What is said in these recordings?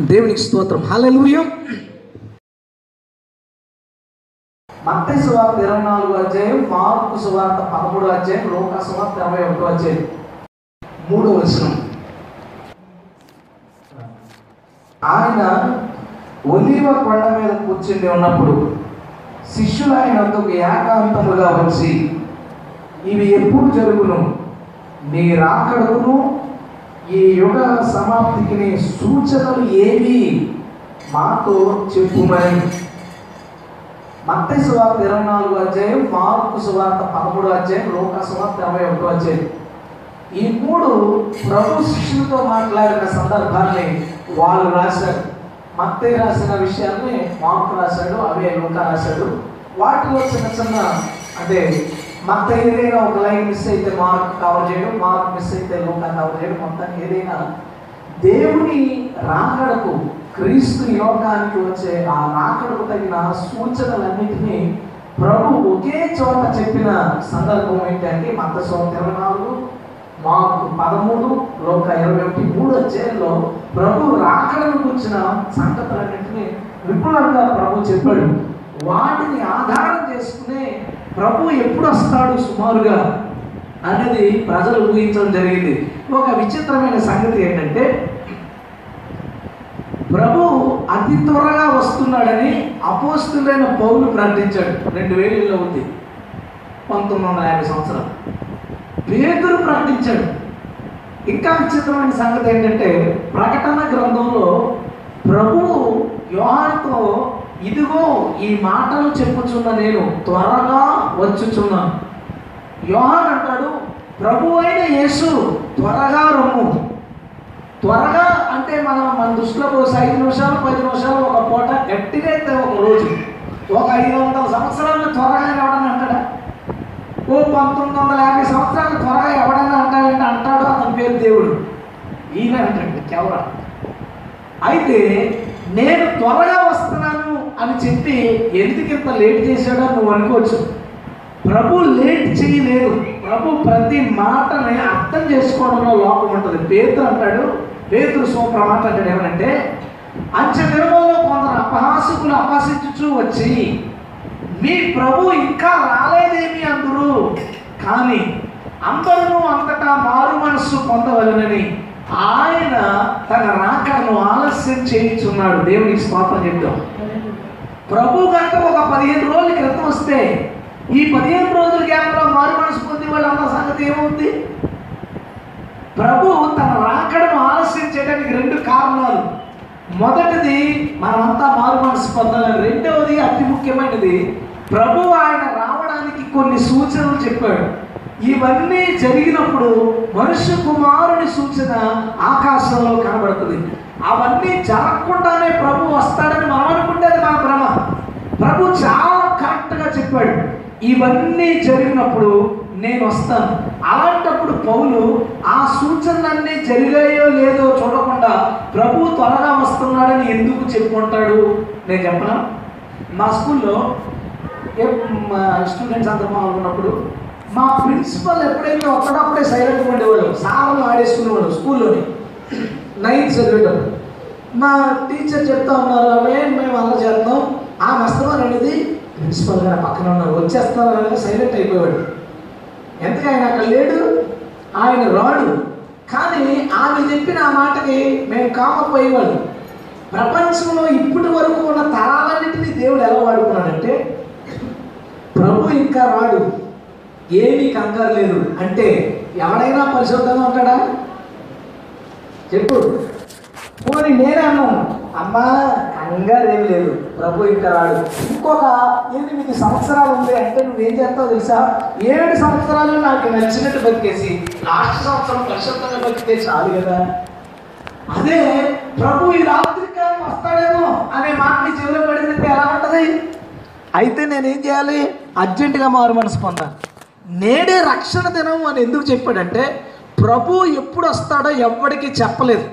దేవునికి స్తోత్రం. హల్లెలూయా మత్తే సువార్త ఇరవై నాలుగు అధ్యాయం మార్కు సువార్త పదమూడు అధ్యాయం లోక సువార్త ఇరవై ఒకటో అధ్యాయం. మూడో వచనం. ఆయన ఒలివ కొండ మీద కూర్చుని ఉన్నప్పుడు శిష్యులు ఆయన వద్దకు ఏకాంతముగా వచ్చి ఇవి ఎప్పుడు జరుగును? నీ రాకడకును ఈ యుగ సమాప్తికి సూచనలు ఏవి? మాతో చెప్పుమని మత్తే సువార్త ఇరవై నాలుగు అధ్యాయం మార్కు సువార్త పదమూడు అధ్యాయం లోక సువార్త ఇరవై ఒకటో అధ్యాయం. ఈ మూడు ప్రభు శిష్యులతో మాట్లాడిన సందర్భాన్ని వాళ్ళు రాశారు. మత్తే రాసిన విషయాన్ని మార్కు రాశాడు అవే లోక రాశాడు. వాటిలో చిన్న చిన్న అంటే మాకు ఏదైనా ఒక లైన్ మిస్ అయితే మార్క్ కవర్ చేయడం మార్క్ మిస్ అయితే లోక కవర్ చేయడం మొత్తానికి ఏదైనా దేవుని రాకడకు క్రీస్తు యోగానికి వచ్చే ఆ రాకడకు తగిన సూచనలన్నింటినీ ప్రభు ఒకే చోట చెప్పిన సందర్భం ఏంటంటే మత సోత ఇరవై నాలుగు మార్కు పదమూడు లోక ఇరవై ఒకటి మూడు అధ్యాయంలో ప్రభు రాకడను కూర్చిన సంగతులన్నింటినీ విపులంగా ప్రభు చెప్పాడు. వాటిని ఆధారం చేసుకునే ప్రభు ఎప్పుడు వస్తాడు సుమారుగా అనేది ప్రజలు ఊహించడం జరిగింది. ఒక విచిత్రమైన సంగతి ఏంటంటే ప్రభు అతి త్వరగా వస్తున్నాడని అపోస్తులైన పౌలు ప్రకటించాడు రెండు వేలలో ఉంది. పంతొమ్మిది వందల యాభై సంవత్సరాలు. పేదరు ప్రకటించాడు ఇంకా విచిత్రమైన సంగతి ఏంటంటే ప్రకటన గ్రంథంలో ప్రభువు యోహానుతో ఇదిగో ఈ మాటలు చెప్పుచున్న నేను త్వరగా వచ్చుచున్నాను. యోహాన్ అంటాడు ప్రభు అయిన యేసు త్వరగా రమ్ము. త్వరగా అంటే మనం మన దృష్టిలో ఒక ఐదు నిమిషాలు పది నిమిషాలు ఒక పూట గట్టిగా అయితే ఒక రోజు ఒక ఐదు వందల సంవత్సరాలు త్వరగా ఎవడన్నా అంటాడా? ఓ పంతొమ్మిది వందల యాభై సంవత్సరాలు త్వరగా ఎవడన్నా అంటాడంటే అంటాడు అతని పేరు దేవుడు. ఈయన అంటాడు కేవలం అయితే నేను త్వరగా వస్తున్నాను అని చెప్పి ఎందుకు ఇంత లేట్ చేశాడో నువ్వు అనుకోవచ్చు. ప్రభు లేట్ చేయలేదు. ప్రభు ప్రతి మాటని అర్థం చేసుకోవడంలో లోపం ఉంటుంది. పేతురు అంటాడు పేతురు సూపర్ అంటాడు ఏమనంటే అంచె నిర్మలో కొందరు అపహాసకులు అపహసించుచూ వచ్చి మీ ప్రభు ఇంకా రాలేదేమి అందరూ. కానీ అందరూ అంతటా మారు మనస్సు పొందవలనని ఆయన తన రాకను ఆలస్యం చేయించున్నాడు. దేవునికి స్వాతం చెప్తాం ప్రభు కనుక ఒక పదిహేను రోజుల క్రితం వస్తే ఈ పదిహేను రోజుల గ్యాప్లో మారు మనసు పొంది వాళ్ళందరి సంగతి ఏముంది? ప్రభు తన రాకడను ఆలస్యం చేయడానికి రెండు కారణాలు. మొదటిది మనమంతా మారు మనసు పొందాలని. రెండవది అతి ముఖ్యమైనది ప్రభు ఆయన రావడానికి కొన్ని సూచనలు చెప్పాడు. ఇవన్నీ జరిగినప్పుడు మనుష్య కుమారుని సూచన ఆకాశంలో కనబడుతుంది. అవన్నీ జరగకుండానే ప్రభు వస్తాడని మనం అనుకుంటే అది మన భ్రమ. ప్రభు చాలా కరెక్ట్గా చెప్పాడు. ఇవన్నీ జరిగినప్పుడు నేను వస్తాను. అలాంటప్పుడు పౌలు ఆ సూచనలన్నీ జరిగాయో లేదో చూడకుండా ప్రభు త్వరగా వస్తున్నాడని ఎందుకు చెప్పుకుంటాడు? నేను చెప్పనా? మా స్కూల్లో మా స్టూడెంట్స్ అందరూ ఉన్నప్పుడు మా ప్రిన్సిపల్ ఎప్పుడైనా ఒక్కడప్పుడే సైలెంట్గా ఉండేవాళ్ళు. సార్లు ఆడేసుకునేవాళ్ళు స్కూల్లోని. నైన్త్ చదివేటప్పుడు. మా టీచర్ చెప్తా ఉన్నారు అవే మేము అలా చేస్తాం ఆ వస్తామని అనేది ప్రిన్సిపల్ గారు పక్కన ఉన్నారు. వచ్చేస్తారని సైలెంట్ అయిపోయాడు ఎందుకు ఆయన అక్కడ లేడు? ఆయన రాడు. కానీ ఆమె చెప్పిన ఆ మాటకి మేము కాకపోయేవాళ్ళు. ప్రపంచంలో ఇప్పటి వరకు ఉన్న తరాలన్నింటినీ దేవుడు ఎలా వాడుకున్నాడంటే ప్రభు ఇంకా రాడు. ఏమీ కంగారు లేదు. అంటే ఎవడైనా పరిశుద్ధంగా ఉంటాడా? చెప్పు. పోనీ నేనే అన్నాను అమ్మా కంగారు ఏమి లేదు. ప్రభు ఇంకా రాడు ఇంకొక ఎనిమిది సంవత్సరాలు ఉంది అంటే నువ్వేం చేస్తావు తెలుసా? ఏడు సంవత్సరాలు నాకు నచ్చినట్టు బతికేసి లాస్ట్ సంవత్సరం పరిశుద్ధంగా బతికే చాలు కదా. అదే ప్రభు ఈ రాత్రికాలం వస్తాడేమో అనే మాట నీ చెవిలో పడిందంటే ఎలా ఉంటుంది? అయితే నేనేం చేయాలి? అర్జెంటుగా మారు మనసు పొందాలి. నేడే రక్షణ దినం అని ఎందుకు చెప్పాడంటే ప్రభు ఎప్పుడు వస్తాడో ఎవ్వడికి చెప్పలేదు.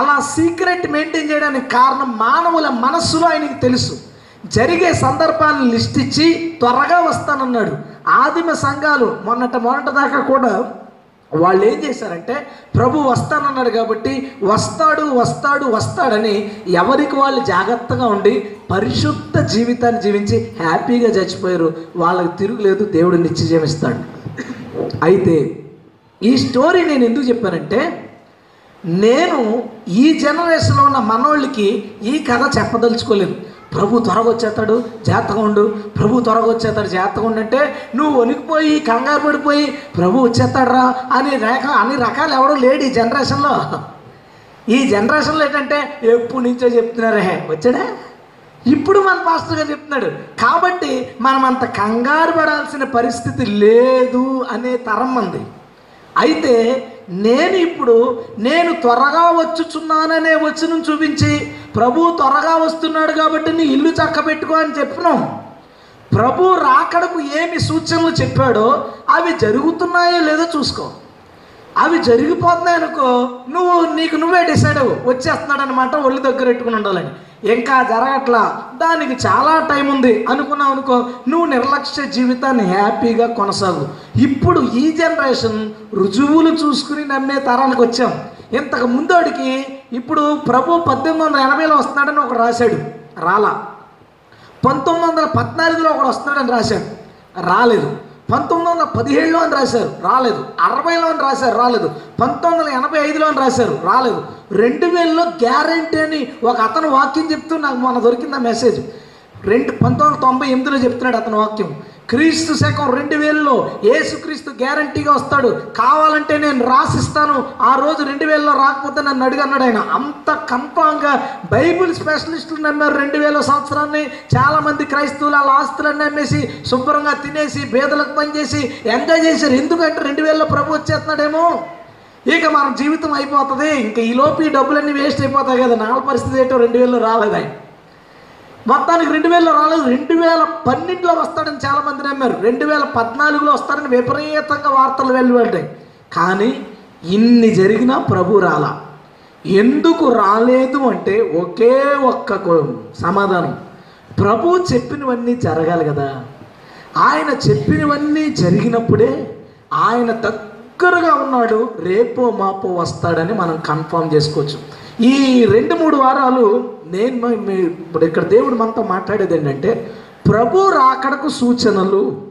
అలా సీక్రెట్ మెయింటైన్ చేయడానికి కారణం మానవుల మనస్సులో ఆయనకి తెలుసు. జరిగే సందర్భాలను లిస్ట్ ఇచ్చి త్వరగా వస్తానన్నాడు. ఆదిమ సంఘాలు మొన్నట మొన్నటి దాకా కూడా వాళ్ళు ఏం చేశారంటే ప్రభు వస్తానన్నాడు కాబట్టి వస్తాడు వస్తాడు వస్తాడని ఎవరికి వాళ్ళు జాగ్రత్తగా ఉండి పరిశుద్ధ జీవితాన్ని జీవించి హ్యాపీగా చచ్చిపోయారు. వాళ్ళకి తిరుగులేదు దేవుడు నిత్య జీవిస్తాడు అయితే ఈ స్టోరీ నేను ఎందుకు చెప్పానంటే నేను ఈ జనరేషన్లో ఉన్న మనోళ్ళకి ఈ కథ చెప్పదలుచుకోలేదు. ప్రభు త్వరగా వచ్చేస్తాడు జాగ్రత్తగా ఉండు. ప్రభు త్వరగా వచ్చేస్తాడు జాగ్రత్తగా ఉండు అంటే నువ్వు వణికిపోయి కంగారు పడిపోయి ప్రభు వచ్చేస్తాడురా అని రేఖ అన్ని రకాలు ఎవడో లేడు ఈ జనరేషన్లో. ఈ జనరేషన్లో ఏంటంటే ఎప్పుడు నుంచో చెప్తున్నారే వచ్చాడా? ఇప్పుడు మన పాస్టర్ గారు చెప్తున్నాడు కాబట్టి మనం అంత కంగారు పడాల్సిన పరిస్థితి లేదు అనే తరం మంది. అయితే నేను ఇప్పుడు నేను త్వరగా వచ్చుచున్నాననే వచనం చూపించి ప్రభు త్వరగా వస్తున్నాడు కాబట్టి నీ ఇల్లు చక్కబెట్టుకో అని చెప్పినాం. ప్రభు రాకడకు ఏమి సూచనలు చెప్పాడో అవి జరుగుతున్నాయో లేదో చూసుకో. అవి జరిగిపోతున్నాయి అనుకో నువ్వు నీకు నువ్వే డిసైడ్ అవ్వు. వచ్చేస్తున్నాడు అనమాట ఒళ్ళు దగ్గర పెట్టుకుని ఉండాలని. ఇంకా జరగట్లా. దానికి చాలా టైం ఉంది. అనుకున్నావు అనుకో నువ్వు నిర్లక్ష్య జీవితాన్ని హ్యాపీగా కొనసాగు. ఇప్పుడు ఈ జనరేషన్ రుజువులు చూసుకుని నమ్మే తరానికి వచ్చాం. ఇంతకు ముందోడికి ఇప్పుడు ప్రభు పద్దెనిమిది వందల ఎనభైలో వస్తున్నాడని ఒకడు రాశాడు. రాలా. పంతొమ్మిది వందల పద్నాలుగులో ఒకడు వస్తున్నాడని రాశాడు. రాలేదు. పంతొమ్మిది వందల పదిహేడులో అని రాశారు. రాలేదు. అరవైలో అని రాశారు. రాలేదు. పంతొమ్మిది వందల ఎనభై ఐదులో అని రాశారు. రాలేదు. రెండు వేలలో గ్యారంటీ అని ఒక అతను వాక్యం చెప్తూ నాకు మొన్న దొరికింది ఆ మెసేజ్. రెండు పంతొమ్మిది వందల తొంభై ఎనిమిదిలో చెప్తున్నాడు అతని వాక్యం. క్రీస్తు శకం రెండు వేలలో ఏసుక్రీస్తు గ్యారంటీగా వస్తాడు. కావాలంటే నేను రాసిస్తాను. ఆ రోజు రెండు వేలలో రాకపోతే నన్ను అడిగన్నాడు ఆయన. అంత కన్ఫామ్గా బైబిల్ స్పెషలిస్టులు నమ్మారు రెండు వేల సంవత్సరాన్ని. చాలామంది క్రైస్తవులు వాళ్ళ ఆస్తులన్నీ అమ్మేసి శుభ్రంగా తినేసి బేదలకు పనిచేసి ఎంజాయ్ చేశారు. ఎందుకంటే రెండు వేలలో ప్రభు వచ్చేస్తున్నాడేమో. ఇక మన జీవితం అయిపోతుంది. ఇంకా ఈలోపు ఈ డబ్బులన్నీ వేస్ట్ అయిపోతాయి కదా. నా పరిస్థితి ఏంటో రెండు వేలలో రాలేదు ఆయన. మొత్తానికి రెండు వేలలో రాలేదు. రెండు వేల పన్నెండులో వస్తాడని చాలామంది నమ్మారు. రెండు వేల పద్నాలుగులో వస్తాడని విపరీతంగా వార్తలు వెలువడ్డాయి. కానీ ఇన్ని జరిగినా ప్రభు రాలా. ఎందుకు రాలేదు అంటే ఒకే ఒక్క సమాధానం. ప్రభు చెప్పినవన్నీ జరగాలి కదా. ఆయన చెప్పినవన్నీ జరిగినప్పుడే ఆయన దగ్గరగా ఉన్నాడు. రేపో మాపో వస్తాడని మనం కన్ఫర్మ్ చేసుకోవచ్చు. ఈ రెండు మూడు వారాలు నేను మీ- ఇప్పుడు ఇక్కడ దేవుడు మనతో మాట్లాడేది ఏంటంటే ప్రభు రాకడకు సూచనలు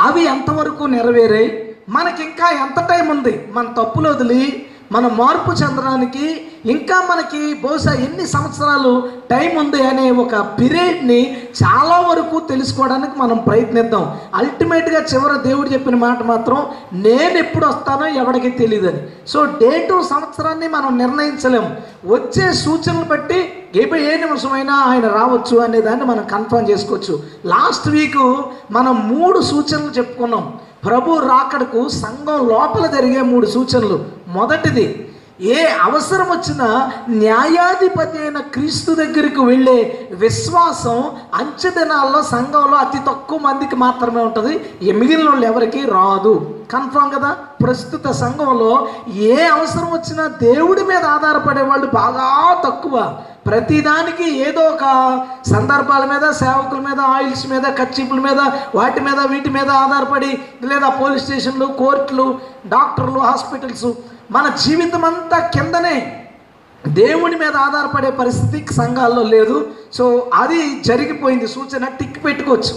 అవి ఎంతవరకు నెరవేరాయి? మనకి ఇంకా ఎంత టైం ఉంది? మన తప్పులు వదిలి మన మార్పు చెందడానికి ఇంకా మనకి బహుశా ఎన్ని సంవత్సరాలు టైం ఉంది అనే ఒక పీరియడ్ని చాలా వరకు తెలుసుకోవడానికి మనం ప్రయత్నిద్దాం. అల్టిమేట్గా చివర దేవుడు చెప్పిన మాట మాత్రం నేను ఎప్పుడు వస్తానో ఎవరికి తెలియదని సో డేటు సంవత్సరాన్ని మనం నిర్ణయించలేము వచ్చే సూచనలు బట్టి ఏ ఏ నిమిషమైనా ఆయన రావచ్చు అనే దాన్ని మనం కన్ఫర్మ్ చేసుకోవచ్చు. లాస్ట్ వీక్ మనం మూడు సూచనలు చెప్పుకున్నాం. ప్రభు రాకడకు సంఘం లోపల జరిగే మూడు సూచనలు. మొదటిది ఏ అవసరం వచ్చినా న్యాయాధిపతి అయిన క్రీస్తు దగ్గరికి వెళ్ళే విశ్వాసం అంచెదనాల్లో సంఘంలో అతి తక్కువ మందికి మాత్రమే ఉంటుంది. మిగిలిన వాళ్ళు ఎవరికి రాదు. కన్ఫామ్ కదా? ప్రస్తుత సంఘంలో ఏ అవసరం వచ్చినా దేవుడి మీద ఆధారపడే వాళ్ళు బాగా తక్కువ. ప్రతిదానికి ఏదో ఒక సందర్భాల మీద సేవకుల మీద ఆయిల్స్ మీద కచ్చిపుల మీద వాటి మీద వీటి మీద ఆధారపడి లేదా పోలీస్ స్టేషన్లు కోర్టులు డాక్టర్లు హాస్పిటల్స్ మన జీవితం అంతా కిందనే దేవుని మీద ఆధారపడే పరిస్థితి సంఘాల్లో లేదు. సో అది జరిగిపోయింది. సూచన టిక్ పెట్టుకోవచ్చు.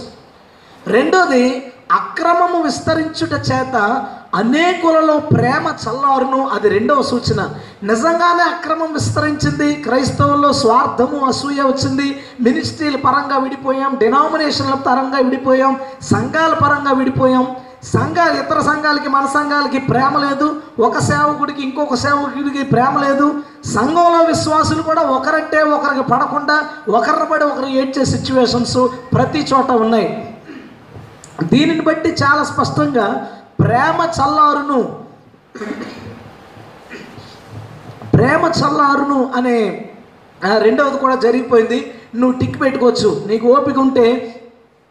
రెండోది అక్రమము విస్తరించుట చేత అనేకులలో ప్రేమ చల్లారును. అది రెండవ సూచన. నిజంగానే అక్రమం విస్తరించింది. క్రైస్తవుల్లో స్వార్థము అసూయ వచ్చింది. మినిస్ట్రీల పరంగా విడిపోయాం. డినామినేషన్ల పరంగా విడిపోయాం. సంఘాల పరంగా విడిపోయాం. సంఘాలు ఇతర సంఘాలకి మన సంఘాలకి ప్రేమ లేదు. ఒక సేవకుడికి ఇంకొక సేవకుడికి ప్రేమ లేదు. సంఘంలో విశ్వాసులు కూడా ఒకరంటే ఒకరికి పడకుండా ఒకరిని పడి ఒకరు ఏడ్చే సిచ్యువేషన్స్ ప్రతి చోట ఉన్నాయి. దీనిని బట్టి చాలా స్పష్టంగా ప్రేమ చల్లారును. ప్రేమ చల్లారును అనే రెండవది కూడా జరిగిపోయింది. నువ్వు టిక్ పెట్టుకోవచ్చు. నీకు ఓపిక ఉంటే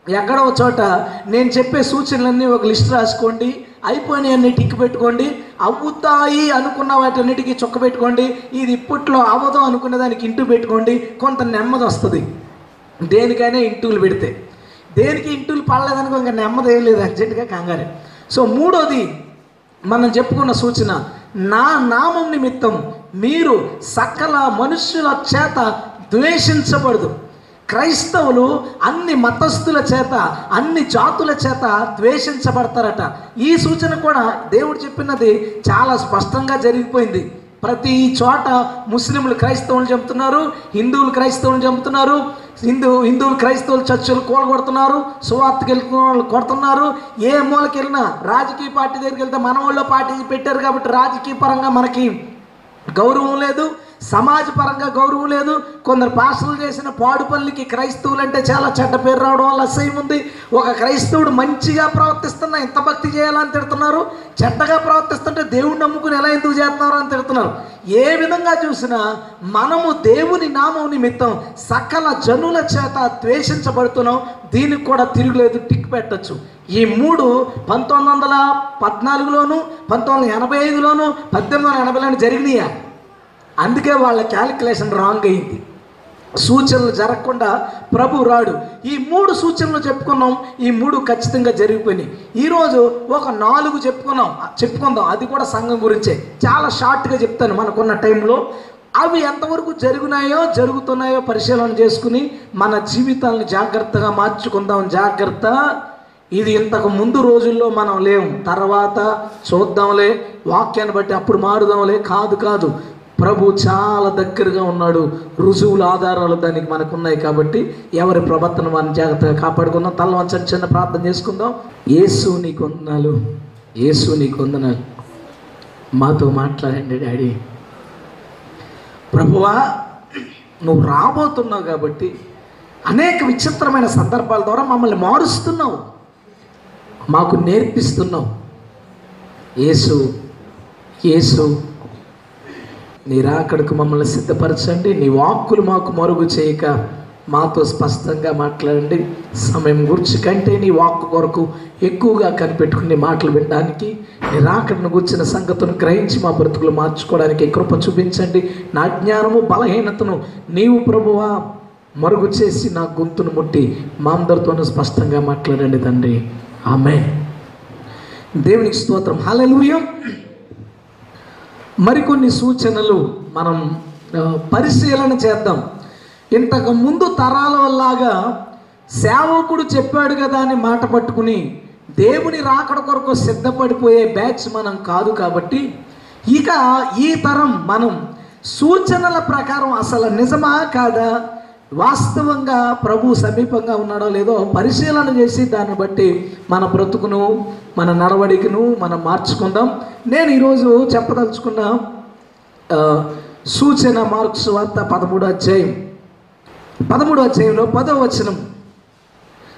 ఎక్కడో చోట నేను చెప్పే సూచనలన్నీ ఒక లిస్ట్ రాసుకోండి. అయిపోయినాయి అన్ని టిక్ పెట్టుకోండి. అవుతాయి అనుకున్న వాటన్నిటికీ చొక్క పెట్టుకోండి. ఇది ఇప్పట్లో అవ్వదు అనుకునే దానికి ఇంటూ పెట్టుకోండి. కొంత నెమ్మది వస్తుంది. దేనికైనా ఇంటూలు పెడితే. దేనికి ఇంటూలు పడలేదనుకో ఇంకా నెమ్మది ఏం లేదు అర్జెంటుగా కంగారు. సో మూడోది మనం చెప్పుకున్న సూచన నా నామం నిమిత్తం మీరు సకల మనుష్యుల చేత ద్వేషించబడదు. క్రైస్తవులు అన్ని మతస్థుల చేత అన్ని జాతుల చేత ద్వేషించబడతారట. ఈ సూచన కూడా దేవుడు చెప్పినది చాలా స్పష్టంగా జరిగిపోయింది. ప్రతి చోట ముస్లింలు క్రైస్తవులు చంపుతున్నారు హిందువులు క్రైస్తవులు చంపుతున్నారు హిందూ హిందువులు క్రైస్తవులు చర్చలు కూలగొడుతున్నారు సువార్తకి వెళ్తున్న వాళ్ళు కొడుతున్నారు. ఏ మూలకి వెళ్ళినా రాజకీయ పార్టీ దగ్గరికి వెళ్తే మన వాళ్ళు పార్టీ పెట్టారు కాబట్టి రాజకీయ పరంగా మనకి గౌరవం లేదు. సమాజపరంగా గౌరవం లేదు. కొందరు పాస్టర్లు చేసిన పాడు పనులకి క్రైస్తవులు అంటే చాలా చెడ్డ పేరు రావడం వల్ల అసహ్యం ఉంది. ఒక క్రైస్తవుడు మంచిగా ప్రవర్తిస్తున్నా ఎంత భక్తి చేయాలని తిడుతున్నారు. చెడ్డగా ప్రవర్తిస్తుంటే దేవుడు నమ్ముకుని ఎలా ఎందుకు చేస్తున్నారు అని తిడుతున్నారు. ఏ విధంగా చూసినా మనము దేవుని నామం నిమిత్తం సకల జనుల చేత ద్వేషించబడుతున్నాం. దీనికి కూడా తిరుగులేదు టిక్ పెట్టచ్చు. ఈ మూడు పంతొమ్మిది వందల పద్నాలుగులోను పంతొమ్మిది వందల ఎనభై ఐదులోను పద్దెనిమిది వందల ఎనభైలోను జరిగినాయా? అందుకే వాళ్ళ క్యాలిక్యులేషన్ రాంగ్ అయింది. సూచనలు జరగకుండా ప్రభు రాడు. ఈ మూడు సూచనలు చెప్పుకున్నాం ఈ మూడు ఖచ్చితంగా జరిగిపోయినాయి. ఈరోజు ఒక నాలుగు చెప్పుకున్నాం చెప్పుకుందాం. అది కూడా సంఘం గురించే. చాలా షార్ట్గా చెప్తాను మనకున్న టైంలో. అవి ఎంతవరకు జరిగినాయో జరుగుతున్నాయో పరిశీలన చేసుకుని మన జీవితాలను జాగ్రత్తగా మార్చుకుందాం. జాగ్రత్త. ఇది ఇంతకు ముందు రోజుల్లో మనం లేవు తర్వాత చూద్దాంలే. వాక్యాన్ని బట్టి అప్పుడు మారుదాంలే. కాదు కాదు. ప్రభు చాలా దగ్గరగా ఉన్నాడు. రుజువుల ఆధారాలు దానికి మనకు ఉన్నాయి కాబట్టి ఎవరి ప్రవర్తన వారిని జాగ్రత్తగా కాపాడుకుందాం. తల వంచని చిన్న ప్రార్థన చేసుకుందాం. ఏసు నీకు వందనాలు. ఏసు నీకు వందనాలు. మాతో మాట్లాడండి డాడీ. ప్రభువా నువ్వు రాబోతున్నావు కాబట్టి అనేక విచిత్రమైన సందర్భాల ద్వారా మమ్మల్ని మారుస్తున్నావు. మాకు నేర్పిస్తున్నావు. యేసు యేసు నీ రాకడకు మమ్మల్ని సిద్ధపరచండి. నీ వాక్కులు మాకు మరుగు చేయక మాతో స్పష్టంగా మాట్లాడండి. సమయం గురించి కంటే నీ వాక్కు కొరకు ఎక్కువగా కనిపెట్టుకుని మాటలు వినడానికి నీ రాకడను గుర్చిన సంగతులను గ్రహించి మా బ్రతుకులు మార్చుకోవడానికి కృప చూపించండి. నా జ్ఞానము బలహీనతను నీవు ప్రభువా మరుగు చేసి నా గొంతును ముట్టి మా అందరితోనూ స్పష్టంగా మాట్లాడండి తండ్రి. ఆమె దేవునికి స్తోత్రం. హలో మరికొన్ని సూచనలు మనం పరిశీలన చేద్దాం. ఇంతకు ముందు తరాల వల్లాగా సేవకుడు చెప్పాడు కదా అని మాట పట్టుకుని దేవుని రాకడ కొరకు సిద్ధపడిపోయే బ్యాచ్ మనం కాదు కాబట్టి ఇక ఈ తరం మనం సూచనల ప్రకారం అసలు నిజమా కాదా? వాస్తవంగా ప్రభు సమీపంగా ఉన్నాడో లేదో పరిశీలన చేసి దాన్ని బట్టి మన బ్రతుకును మన నడవడికను మనం మార్చుకుందాం. నేను ఈరోజు చెప్పదలుచుకున్న సూచన మార్క్స్ వార్త పదమూడో అధ్యాయం. పదమూడో అధ్యాయంలో పదో వచనం.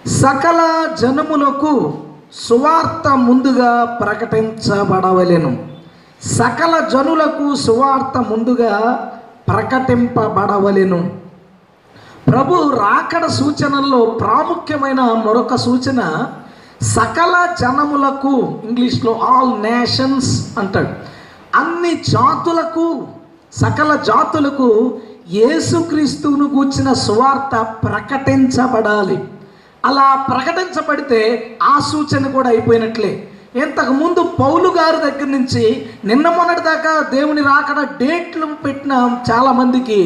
సకల జనములకు సువార్త ముందుగా ప్రకటించబడవలేను. సకల జనులకు సువార్త ముందుగా ప్రకటింపబడవలేను. ప్రభు రాకడ సూచనల్లో ప్రాముఖ్యమైన మరొక సూచన సకల జనములకు ఇంగ్లీష్లో ఆల్ నేషన్స్ అంటాడు. అన్ని జాతులకు సకల జాతులకు యేసుక్రీస్తువును గూర్చిన సువార్త ప్రకటించబడాలి. అలా ప్రకటించబడితే ఆ సూచన కూడా అయిపోయినట్లే. ఇంతకుముందు పౌలు గారి దగ్గర నుంచి నిన్న మొన్నటి దాకా దేవుని రాకడ డేట్లు పెట్టిన చాలామందికి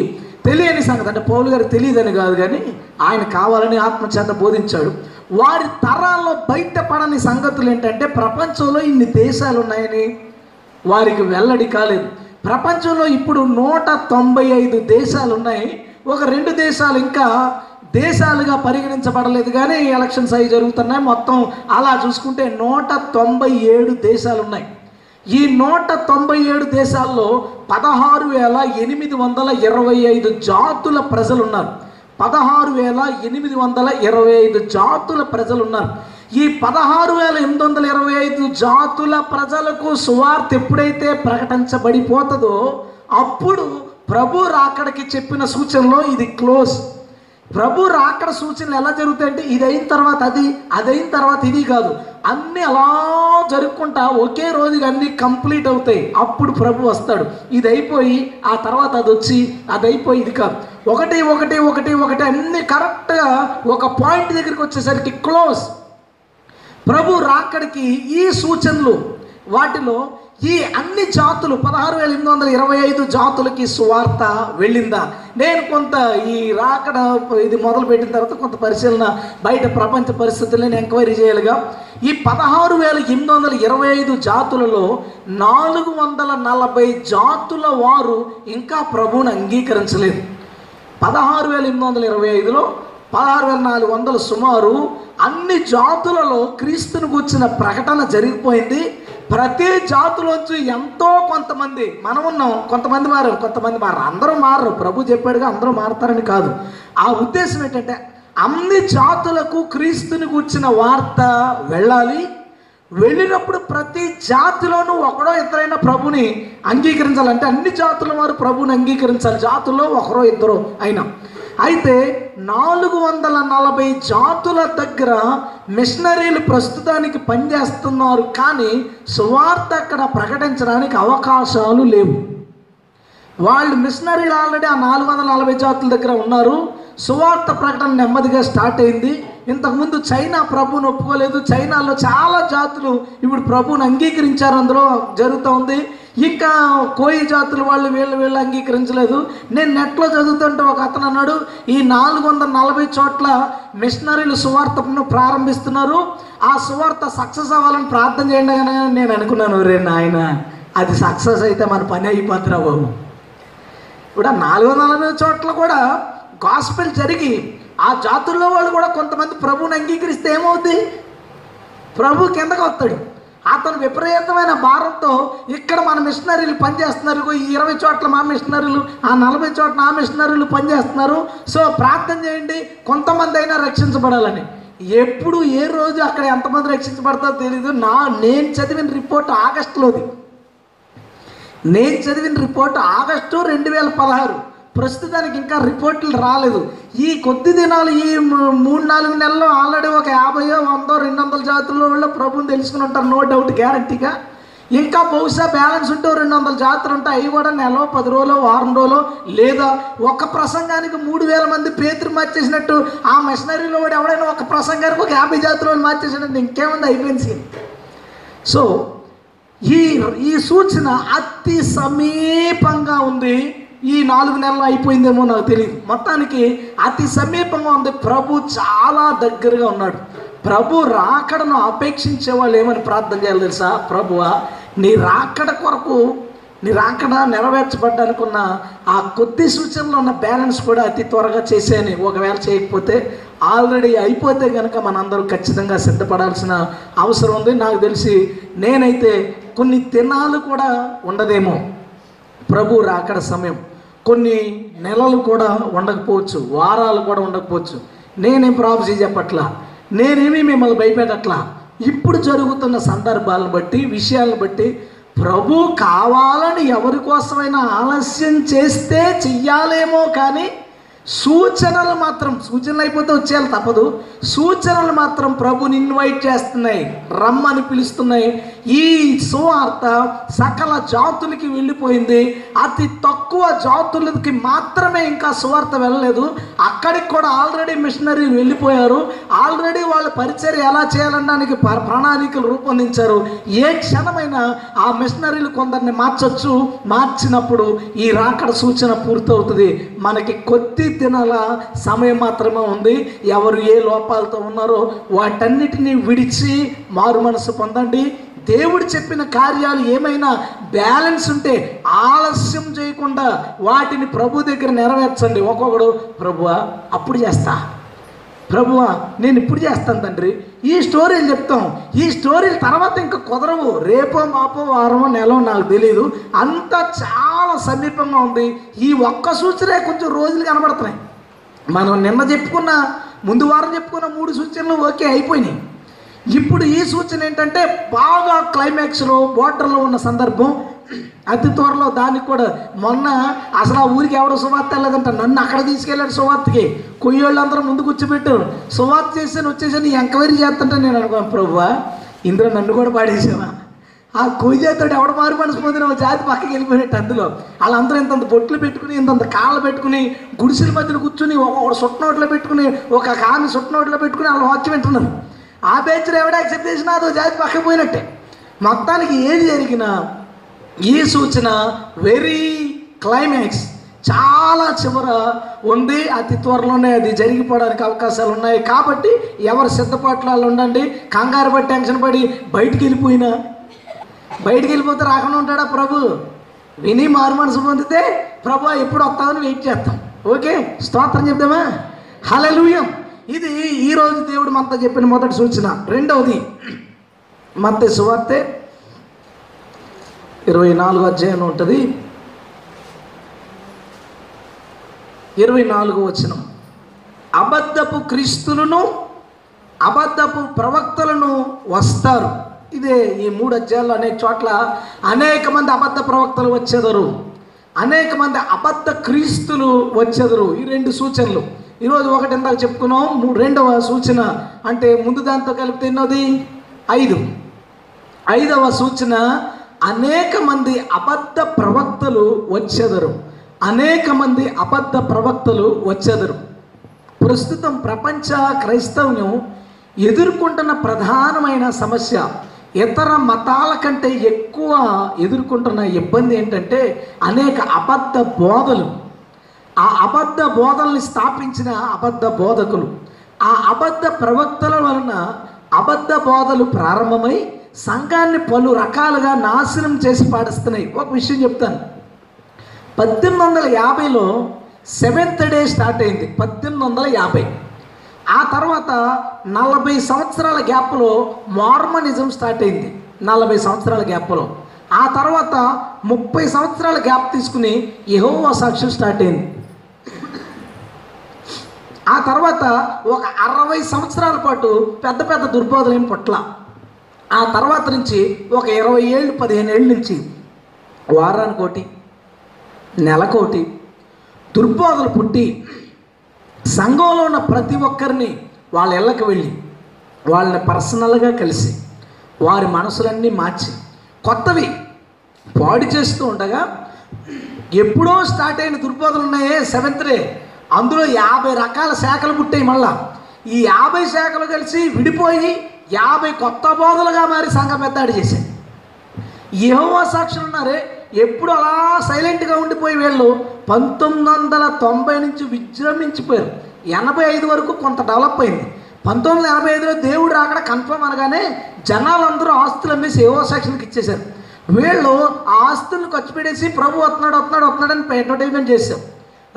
తెలియని సంగతి. అంటే పౌలు గారికి తెలియదని కాదు కానీ ఆయన కావాలని ఆత్మచేత బోధించాడు. వారి తరాల్లో బయటపడని సంగతులు ఏంటంటే ప్రపంచంలో ఇన్ని దేశాలు ఉన్నాయని వారికి వెల్లడి కాలేదు. ప్రపంచంలో ఇప్పుడు నూట తొంభై ఐదు దేశాలు ఉన్నాయి. ఒక రెండు దేశాలు ఇంకా దేశాలుగా పరిగణించబడలేదు కానీ ఎలక్షన్స్ అవి జరుగుతున్నాయి. మొత్తం అలా చూసుకుంటే నూట తొంభై ఏడు దేశాలు ఉన్నాయి. ఈ నూట తొంభై ఏడు దేశాల్లో పదహారు వేల ఎనిమిది వందల ఇరవై ఐదు జాతుల ప్రజలు ఉన్నారు పదహారు వేల ఎనిమిది వందల ఇరవై ఐదు జాతుల ప్రజలు ఉన్నారు ఈ పదహారు వేల ఎనిమిది వందల ఇరవై ఐదు జాతుల ప్రజలకు సువార్త ఎప్పుడైతే ప్రకటించబడిపోతుందో అప్పుడు ప్రభు రాకడికి చెప్పిన సూచనలో ఇది క్లోజ్. ప్రభు రాకడ సూచనలు ఎలా జరుగుతాయంటే ఇది అయిన తర్వాత అది అది అయిన తర్వాత ఇది కాదు. అన్నీ అలా జరుపుకుంటా ఒకే రోజుకి అన్నీ కంప్లీట్ అవుతాయి. అప్పుడు ప్రభు వస్తాడు. ఇది అయిపోయి ఆ తర్వాత అది వచ్చి అది అయిపోయి ఇది కాదు. ఒకటి ఒకటి ఒకటి ఒకటి అన్నీ కరెక్ట్గా ఒక పాయింట్ దగ్గరికి వచ్చేసరికి క్లోజ్ ప్రభు రాకడికి ఈ సూచనలు వాటిలో ఈ అన్ని జాతులు పదహారు వేల ఎనిమిది వందల ఇరవై ఐదు జాతులకి సువార్త వెళ్ళిందా? నేను కొంత ఈ రాకడ ఇది మొదలు పెట్టిన తర్వాత కొంత పరిశీలన బయట ప్రపంచ పరిస్థితులను ఎంక్వైరీ చేయాలిగా. ఈ పదహారు వేల ఎనిమిది వందల ఇరవై ఐదు జాతులలో నాలుగు వందల నలభై జాతుల వారు ఇంకా ప్రభువును అంగీకరించలేదు. పదహారు వేల ఎనిమిది వందల ఇరవై ఐదులో పదహారు వేల నాలుగు వందల సుమారు అన్ని జాతులలో క్రీస్తుని కూర్చిన ప్రకటన జరిగిపోయింది. ప్రతి జాతులోంచి ఎంతో కొంతమంది మనం ఉన్నాం కొంతమంది మారు కొంతమంది మారు. అందరూ మారరు. ప్రభు చెప్పాడుగా అందరూ మారతారని కాదు. ఆ ఉద్దేశం ఏంటంటే అన్ని జాతులకు క్రీస్తుని కూర్చిన వార్త వెళ్ళాలి. వెళ్ళినప్పుడు ప్రతి జాతిలోనూ ఒకడో ఇద్దరైనా ప్రభుని అంగీకరించాలంటే అన్ని జాతుల వారు ప్రభుని అంగీకరించాలి. జాతుల్లో ఒకరో ఇద్దరు అయినా. అయితే నాలుగు వందల నలభై జాతుల దగ్గర మిషనరీలు ప్రస్తుతానికి పనిచేస్తున్నారు కానీ సువార్త అక్కడ ప్రకటించడానికి అవకాశాలు లేవు. వాళ్ళు మిషనరీలు ఆల్రెడీ ఆ నాలుగు వందల నలభై జాతుల దగ్గర ఉన్నారు. సువార్త ప్రకటన నెమ్మదిగా స్టార్ట్ అయింది. ఇంతకుముందు చైనా ప్రభువుని ఒప్పుకోలేదు. చైనాలో చాలా జాతులు ఇప్పుడు ప్రభువుని అంగీకరించారు. అందులో జరుగుతూ ఉంది. ఇంకా కోయి జాతులు వాళ్ళు వీళ్ళు వీళ్ళు అంగీకరించలేదు. నేను నెట్లో చదువుతుంటే ఒక అతను అన్నాడు ఈ నాలుగు వందల నలభై చోట్ల మిషనరీలు సువార్తను ప్రారంభిస్తున్నారు. ఆ సువార్త సక్సెస్ అవ్వాలని ప్రార్థన చేయండి అని నేను అనుకున్నాను. రే నాయన అది సక్సెస్ అయితే మన పని అయిపోతురా బాబు. ఇప్పుడు ఆ నాలుగు వందల నలభై చోట్ల కూడా గాస్పెల్ జరిగి ఆ జాతుల్లో వాళ్ళు కూడా కొంతమంది ప్రభువుని అంగీకరిస్తే ఏమవుద్ది? ప్రభు కిందకు వస్తాడు. అతను విపరీతమైన భారంతో ఇక్కడ మన మిషనరీలు పనిచేస్తున్నారు ఇగో ఈ ఇరవై చోట్ల మా మిషనరీలు ఆ నలభై చోట్ల ఆ మిషనరీలు పనిచేస్తున్నారు. సో ప్రార్థన చేయండి కొంతమంది అయినా రక్షించబడాలని. ఎప్పుడు ఏ రోజు అక్కడ ఎంతమంది రక్షించబడతారో తెలియదు నా నేను చదివిన రిపోర్ట్ ఆగస్టులోది. నేను చదివిన రిపోర్ట్ ఆగస్టు రెండు వేల పదహారు. ప్రస్తుతానికి ఇంకా రిపోర్ట్లు రాలేదు. ఈ కొద్ది దినాలు ఈ మూడు నాలుగు నెలల్లో ఆల్రెడీ ఒక యాభైయో వందో రెండు వందల జాతుల్లో వాళ్ళు ప్రభుని తెలుసుకుని ఉంటారు. నో డౌట్ గ్యారంటీగా. ఇంకా బహుశా బ్యాలెన్స్ ఉంటే రెండు వందల జాతులు ఉంటాయి అవి కూడా నెల పది రోజులు వారం రోజులు లేదా ఒక ప్రసంగానికి మూడు వేల మంది పేతురు మార్చేసినట్టు ఆ మిషనరీలో కూడా ఎవడైనా ఒక ప్రసంగానికి ఒక యాభై జాతులు మార్చేసినట్టు ఇంకేముంది అయిపోయింది సో ఈ ఈ సూచన అతి సమీపంగా ఉంది. ఈ నాలుగు నెలలు అయిపోయిందేమో నాకు తెలియదు మొత్తానికి అతి సమీపంగా ఉంది. ప్రభు చాలా దగ్గరగా ఉన్నాడు. ప్రభు రాకడను అపేక్షించే వాళ్ళు ఏమని ప్రార్థన చేయాలి తెలుసా? ప్రభువా నీ రాకడ కొరకు నీ రాకడ నెరవేర్చబడ్డానికి ఉన్న ఆ కొద్ది సూచనలో ఉన్న బ్యాలెన్స్ కూడా అతి త్వరగా చేసేయని ఒకవేళ చేయకపోతే ఆల్రెడీ అయిపోతే కనుక మనందరూ ఖచ్చితంగా సిద్ధపడాల్సిన అవసరం ఉంది. నాకు తెలిసి నేనైతే కొన్ని దినాలు కూడా ఉండదేమో. ప్రభు రాకడ సమయం. కొన్ని నెలలు కూడా ఉండకపోవచ్చు. వారాలు కూడా ఉండకపోవచ్చు. నేనేం ప్రాఫెసీ చెప్పట్లా? నేనేమి మిమ్మల్ని భయపెట్టట్లా? ఇప్పుడు జరుగుతున్న సందర్భాలను బట్టి విషయాలను బట్టి ప్రభు కావాలని ఎవరి కోసమైనా ఆలస్యం చేస్తే చెయ్యాలేమో కానీ సూచనలు మాత్రం సూచనలు అయిపోతే వచ్చేయాలి తప్పదు. సూచనలు మాత్రం ప్రభుని ఇన్వైట్ చేస్తున్నాయి రమ్మని పిలుస్తున్నాయి. ఈ సువార్త సకల జాతులకి వెళ్ళిపోయింది. అతి తక్కువ జాతులకి మాత్రమే ఇంకా సువార్త వెళ్ళలేదు. అక్కడికి కూడా ఆల్రెడీ మిషనరీలు వెళ్ళిపోయారు. ఆల్రెడీ వాళ్ళ పరిచర్య ఎలా చేయాలనడానికి ప్రణాళికలు రూపొందించారు. ఏ క్షణమైనా ఆ మిషనరీలు కొందరిని మార్చొచ్చు. మార్చినప్పుడు ఈ రాకడ సూచన పూర్తవుతుంది. మనకి కొద్ది దినాల సమయం మాత్రమే ఉంది. ఎవరు ఏ లోపాలతో ఉన్నారో వాటన్నిటిని విడిచి మారు మనసు పొందండి. దేవుడు చెప్పిన కార్యాలు ఏమైనా బ్యాలెన్స్ ఉంటే ఆలస్యం చేయకుండా వాటిని ప్రభు దగ్గర నెరవేర్చండి. ఒక్కొక్కడు ప్రభువా అప్పుడు చేస్తా. ప్రభువా నేను ఇప్పుడు చేస్తాను తండ్రి. ఈ స్టోరీలు చెప్తాం. ఈ స్టోరీలు తర్వాత ఇంకా కుదరవు. రేపో మాపో వారమో నెలో నాకు తెలియదు అంతా చాలా సమీపంగా ఉంది. ఈ ఒక్క సూచనే కొంచెం రోజులు కనబడుతున్నాయి. మనం నిన్న చెప్పుకున్న ముందు వారం చెప్పుకున్న మూడు సూచనలు ఓకే అయిపోయినాయి. ఇప్పుడు ఈ సూచన ఏంటంటే బాగా క్లైమాక్స్లో బోర్డర్లో ఉన్న సందర్భం అతి త్వరలో దానికి కూడా మొన్న అసలు ఆ ఊరికి ఎవడో సువార్త వెళ్ళదంట. నన్ను అక్కడ తీసుకెళ్ళాడు సువార్తకి. కొయ్యోళ్ళందరూ ముందు కూర్చోబెట్టు. సువార్త చేసాను వచ్చేసాను ఎంక్వైరీ చేస్తుంటే నేను అనుకున్నాను ప్రభువా ఇందులో నన్ను కూడా పాడేసావా? ఆ కొయ్య ఎవడ మారు మనసు పొందిన ఒక జాతి పక్కకి వెళ్ళిపోయినట్టు అందులో. వాళ్ళందరూ ఇంతంత బొట్లు పెట్టుకుని ఇంతంత కాళ్ళు పెట్టుకుని గుడిసెల మధ్యలో కూర్చుని ఒక సుట్టనోట్లో పెట్టుకుని ఒక కాని సుట్టనోట్లో పెట్టుకుని వాళ్ళు వాక్యం వింటున్నారు. ఆ బెంచ్లో ఎవడ యాక్సెప్ట్ చేసినా అదో జాతి పక్కకి పోయినట్టే. మొత్తానికి ఏది జరిగినా ఈ సూచన వెరీ క్లైమాక్స్ చాలా చివర ఉంది అతి త్వరలోనే అది జరిగిపోవడానికి అవకాశాలు ఉన్నాయి. కాబట్టి ఎవరు సిద్ధపాట్లు ఉండండి కంగారు పడి టెన్షన్ పడి బయటికి వెళ్ళిపోయినా. బయటికి వెళ్ళిపోతే రాకుండా ఉంటాడా ప్రభు? విని మారు మనసు పొందితే ప్రభు ఎప్పుడు వస్తామని వెయిట్ చేస్తాం. ఓకే? స్తోత్రం చెప్దామా? హలలుయం ఇది ఈరోజు దేవుడు మనతో చెప్పిన మొదటి సూచన. రెండవది మత్తే సువార్తే ఇరవై నాలుగు అధ్యాయం ఉంటుంది. ఇరవై నాలుగు వచనం. అబద్ధపు క్రీస్తులను అబద్ధపు ప్రవక్తలను వస్తారు. ఇదే ఈ మూడు అధ్యాయాల్లో అనేక చోట్ల అనేక మంది అబద్ధ ప్రవక్తలు వచ్చేదరు. అనేక మంది అబద్ధ క్రీస్తులు వచ్చేదరు. ఈ రెండు సూచనలు. ఈరోజు ఒకటి ఇందాక చెప్పుకున్నాం మూడు రెండవ సూచన అంటే ముందు దాంతో కలిపితే ఎన్నోది? ఐదు. ఐదవ సూచన అనేక మంది అబద్ధ ప్రవక్తలు వచ్చేదరు. అనేక మంది అబద్ధ ప్రవక్తలు వచ్చేదరు. ప్రస్తుతం ప్రపంచ క్రైస్తవ్యం ఎదుర్కొంటున్న ప్రధానమైన సమస్య ఇతర మతాల కంటే ఎక్కువ ఎదుర్కొంటున్న ఇబ్బంది ఏంటంటే అనేక అబద్ధ బోధలు. ఆ అబద్ధ బోధల్ని స్థాపించిన అబద్ధ బోధకులు. ఆ అబద్ధ ప్రవక్తల వలన అబద్ధ బోధలు ప్రారంభమై సంఘాన్ని పలు రకాలుగా నాశనం చేసి పాడిస్తున్నాయి. ఒక విషయం చెప్తాను. పద్దెనిమిది వందల యాభైలో సెవెంత్ డే స్టార్ట్ అయింది. పద్దెనిమిది వందల యాభై. ఆ తర్వాత నలభై సంవత్సరాల గ్యాప్లో మార్మనిజం స్టార్ట్ అయింది. నలభై సంవత్సరాల గ్యాప్లో. ఆ తర్వాత ముప్పై సంవత్సరాల గ్యాప్ తీసుకుని యహోవా సాక్ష్యం స్టార్ట్ అయింది. ఆ తర్వాత ఒక అరవై సంవత్సరాల పాటు పెద్ద పెద్ద దుర్బోధలు పట్ల. ఆ తర్వాత నుంచి ఒక ఇరవై ఏళ్ళు పదిహేను ఏళ్ళ నుంచి వారానికోటి నెలకోటి దుర్బోధలు పుట్టి సంఘంలో ఉన్న ప్రతి ఒక్కరిని వాళ్ళ ఇళ్ళకి వెళ్ళి వాళ్ళని పర్సనల్గా కలిసి వారి మనసులన్నీ మార్చి కొత్తవి పాడు చేస్తూ ఉండగా ఎప్పుడో స్టార్ట్ అయిన దుర్బోధలు ఉన్నాయే సెవెంత్ డే అందులో యాభై రకాల శాఖలు పుట్టాయి మళ్ళా. ఈ యాభై శాఖలు కలిసి విడిపోయి యాభై కొత్త బోధలుగా మారి సంఘం పెద్దాడు చేశాయి ఏమో సాక్షులు ఉన్నారే ఎప్పుడు అలా సైలెంట్గా ఉండిపోయి వీళ్ళు పంతొమ్మిది వందల తొంభై నుంచి విజృంభించిపోయారు. ఎనభై ఐదు వరకు కొంత డెవలప్ అయింది. పంతొమ్మిది వందల ఎనభై ఐదులో దేవుడు అక్కడ కన్ఫర్మ్ అనగానే జనాలందరూ ఆస్తులు అమ్మేసి ఏవో సెక్షన్కి ఇచ్చేశారు. వీళ్ళు ఆ ఆస్తులను ఖర్చు పెట్టేసి ప్రభు వస్తున్నాడు వస్తున్నాడు వస్తున్నాడని అని అడ్వర్టైజ్మెంట్ చేశాం